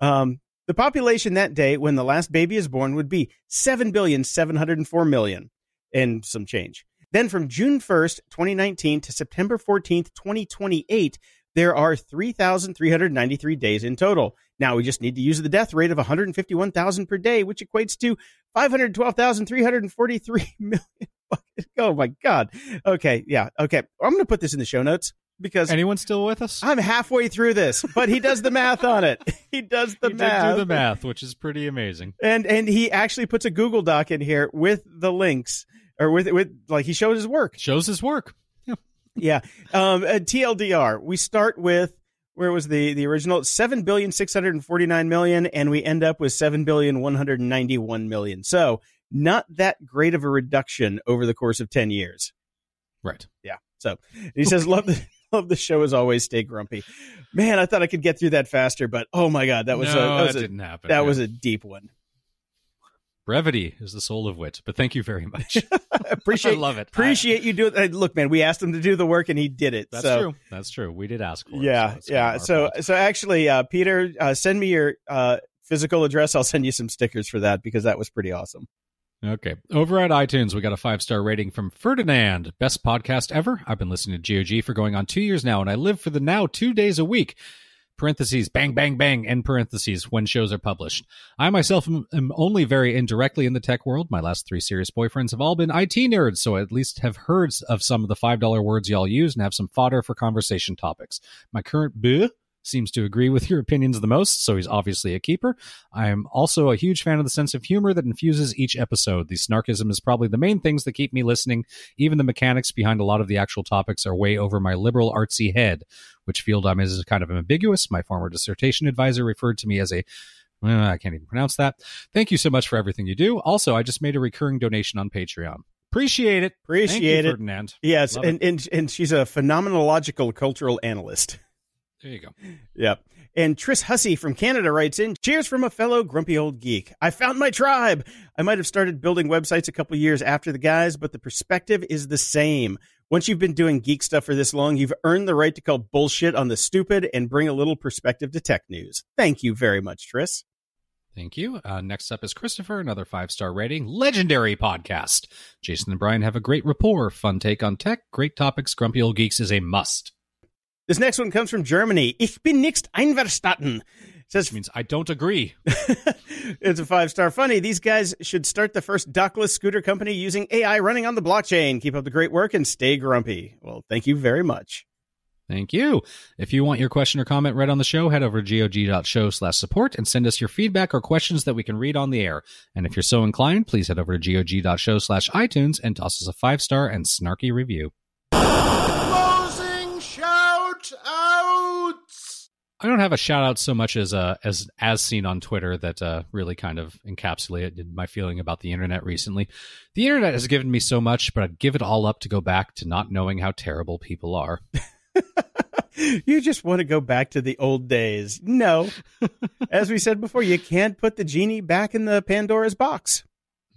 S1: Um, the population that day when the last baby is born would be 7,704 million and some change. Then from June 1st, 2019 to September 14th, 2028, there are 3,393 days in total. Now we just need to use the death rate of 151,000 per day, which equates to 512,343 [LAUGHS] million. Oh my god. Okay, yeah. Okay, I'm going to put this in the show notes because
S3: anyone still with us?
S1: I'm halfway through this, but he does the math on it. [LAUGHS] He does the
S3: he
S1: math.
S3: Do the math, which is pretty amazing.
S1: And and he actually puts a Google Doc in here with the links or with with like he shows his work.
S3: Shows his work.
S1: Yeah. Yeah. Um, uh, TLDR. We start with where was the the original seven billion six hundred and forty nine million, and we end up with seven billion one hundred ninety one million. So not that great of a reduction over the course of ten years.
S3: Right.
S1: Yeah. So he says, "Love the [LAUGHS] love the show as always. Stay grumpy." Man, I thought I could get through that faster, but oh my god, that was
S3: no,
S1: a, that, was
S3: that
S1: a,
S3: didn't happen.
S1: That
S3: yeah.
S1: was a deep one.
S3: Brevity is the soul of wit, but thank you very much. [LAUGHS]
S1: appreciate, [LAUGHS]
S3: I love it.
S1: Appreciate I, you doing. Uh, look, man, we asked him to do the work, and he did it.
S3: That's
S1: so.
S3: true. That's true. We did ask for
S1: yeah,
S3: it. So
S1: yeah. So, so actually, uh, Peter, uh, send me your uh, physical address. I'll send you some stickers for that because that was pretty awesome.
S3: Okay. Over at iTunes, we got a five star rating from Ferdinand. Best podcast ever. I've been listening to GOG for going on two years now, and I live for the now two days a week. Parentheses, bang, bang, bang, end parentheses, when shows are published. I myself am, am only very indirectly in the tech world. My last three serious boyfriends have all been IT nerds, so I at least have heard of some of the $5 words y'all use and have some fodder for conversation topics. My current bleh seems to agree with your opinions the most, so he's obviously a keeper. I am also a huge fan of the sense of humor that infuses each episode. The snarkism is probably the main things that keep me listening. Even the mechanics behind a lot of the actual topics are way over my liberal artsy head. Which field I'm in is kind of ambiguous. My former dissertation advisor referred to me as a I can't even pronounce that. Thank you so much for everything you do. Also, I just made a recurring donation on Patreon. Appreciate it.
S1: Appreciate
S3: you,
S1: it.
S3: Ferdinand.
S1: Yes,
S3: Love
S1: and, and and she's a phenomenological cultural analyst. [LAUGHS]
S3: There you go.
S1: Yep. And Tris Hussey from Canada writes in, cheers from a fellow grumpy old geek. I found my tribe. I might have started building websites a couple years after the guys, but the perspective is the same. Once you've been doing geek stuff for this long, you've earned the right to call bullshit on the stupid and bring a little perspective to tech news. Thank you very much, Tris.
S3: Thank you. Uh, next up is Christopher, another five star rating. Legendary podcast. Jason and Brian have a great rapport, fun take on tech, great topics. Grumpy Old Geeks is a must.
S1: This next one comes from Germany. Ich bin nicht einverstanden. Says
S3: means I don't agree. [LAUGHS]
S1: it's a five star funny. These guys should start the first dockless scooter company using AI running on the blockchain. Keep up the great work and stay grumpy. Well, thank you very much.
S3: Thank you. If you want your question or comment read on the show, head over to gog.show slash support and send us your feedback or questions that we can read on the air. And if you're so inclined, please head over to gog.show slash iTunes and toss us a five star and snarky review. I don't have a shout out so much as uh, as as seen on Twitter that uh, really kind of encapsulated my feeling about the internet recently. The internet has given me so much, but I'd give it all up to go back to not knowing how terrible people are. [LAUGHS]
S1: you just want to go back to the old days. No. [LAUGHS] As we said before, you can't put the genie back in the Pandora's box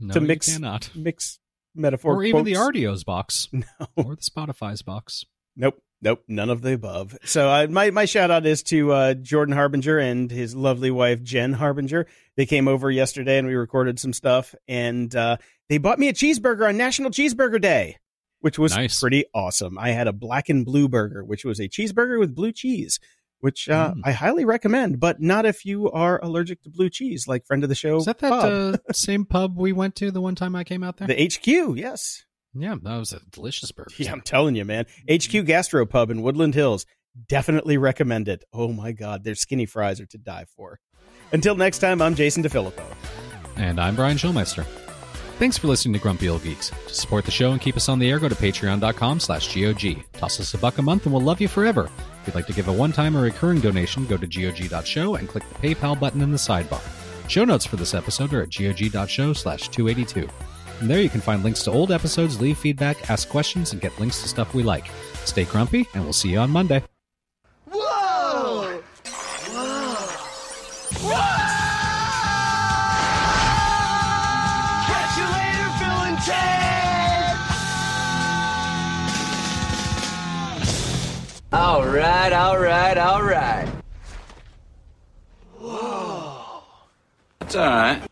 S3: No,
S1: to
S3: you
S1: mix
S3: cannot.
S1: mix metaphor
S3: or even
S1: quotes.
S3: the Rdio's box [LAUGHS]
S1: No.
S3: or the Spotify's box.
S1: Nope. Nope. None of the above. So uh, my my shout out is to uh, Jordan Harbinger and his lovely wife Jen Harbinger. They came over yesterday and we recorded some stuff, and uh, they bought me a cheeseburger on National Cheeseburger Day, which was
S3: Nice.
S1: pretty awesome. I had a black and blue burger, which was a cheeseburger with blue cheese, which uh,
S3: Mm.
S1: I highly recommend, but not if you are allergic to blue cheese, like friend of the show.
S3: Is that that uh, same pub we went to the one time I came out there?
S1: the HQ? Yes.
S3: Yeah, that was a delicious burger.
S1: Yeah, I'm telling you, man. HQ Gastro Pub in Woodland Hills. Definitely recommend it. Oh my God, their skinny fries are to die for. Until next time, I'm Jason DeFilippo.
S3: And I'm Brian Schulmeister. Thanks for listening to Grumpy Old Geeks. To support the show and keep us on the air, go to patreon.com slash GOG. Toss us a buck a month and we'll love you forever. If you'd like to give a one-time or recurring donation, go to GOG.show and click the PayPal button in the sidebar. Show notes for this episode are at GOG.show slash 282. From there you can find links to old episodes, leave feedback, ask questions, and get links to stuff we like. Stay grumpy, and we'll see you on Monday. Whoa!
S2: Whoa!
S4: Catch you later, Bill and Ted! All right, all right, all right.
S5: It's all right.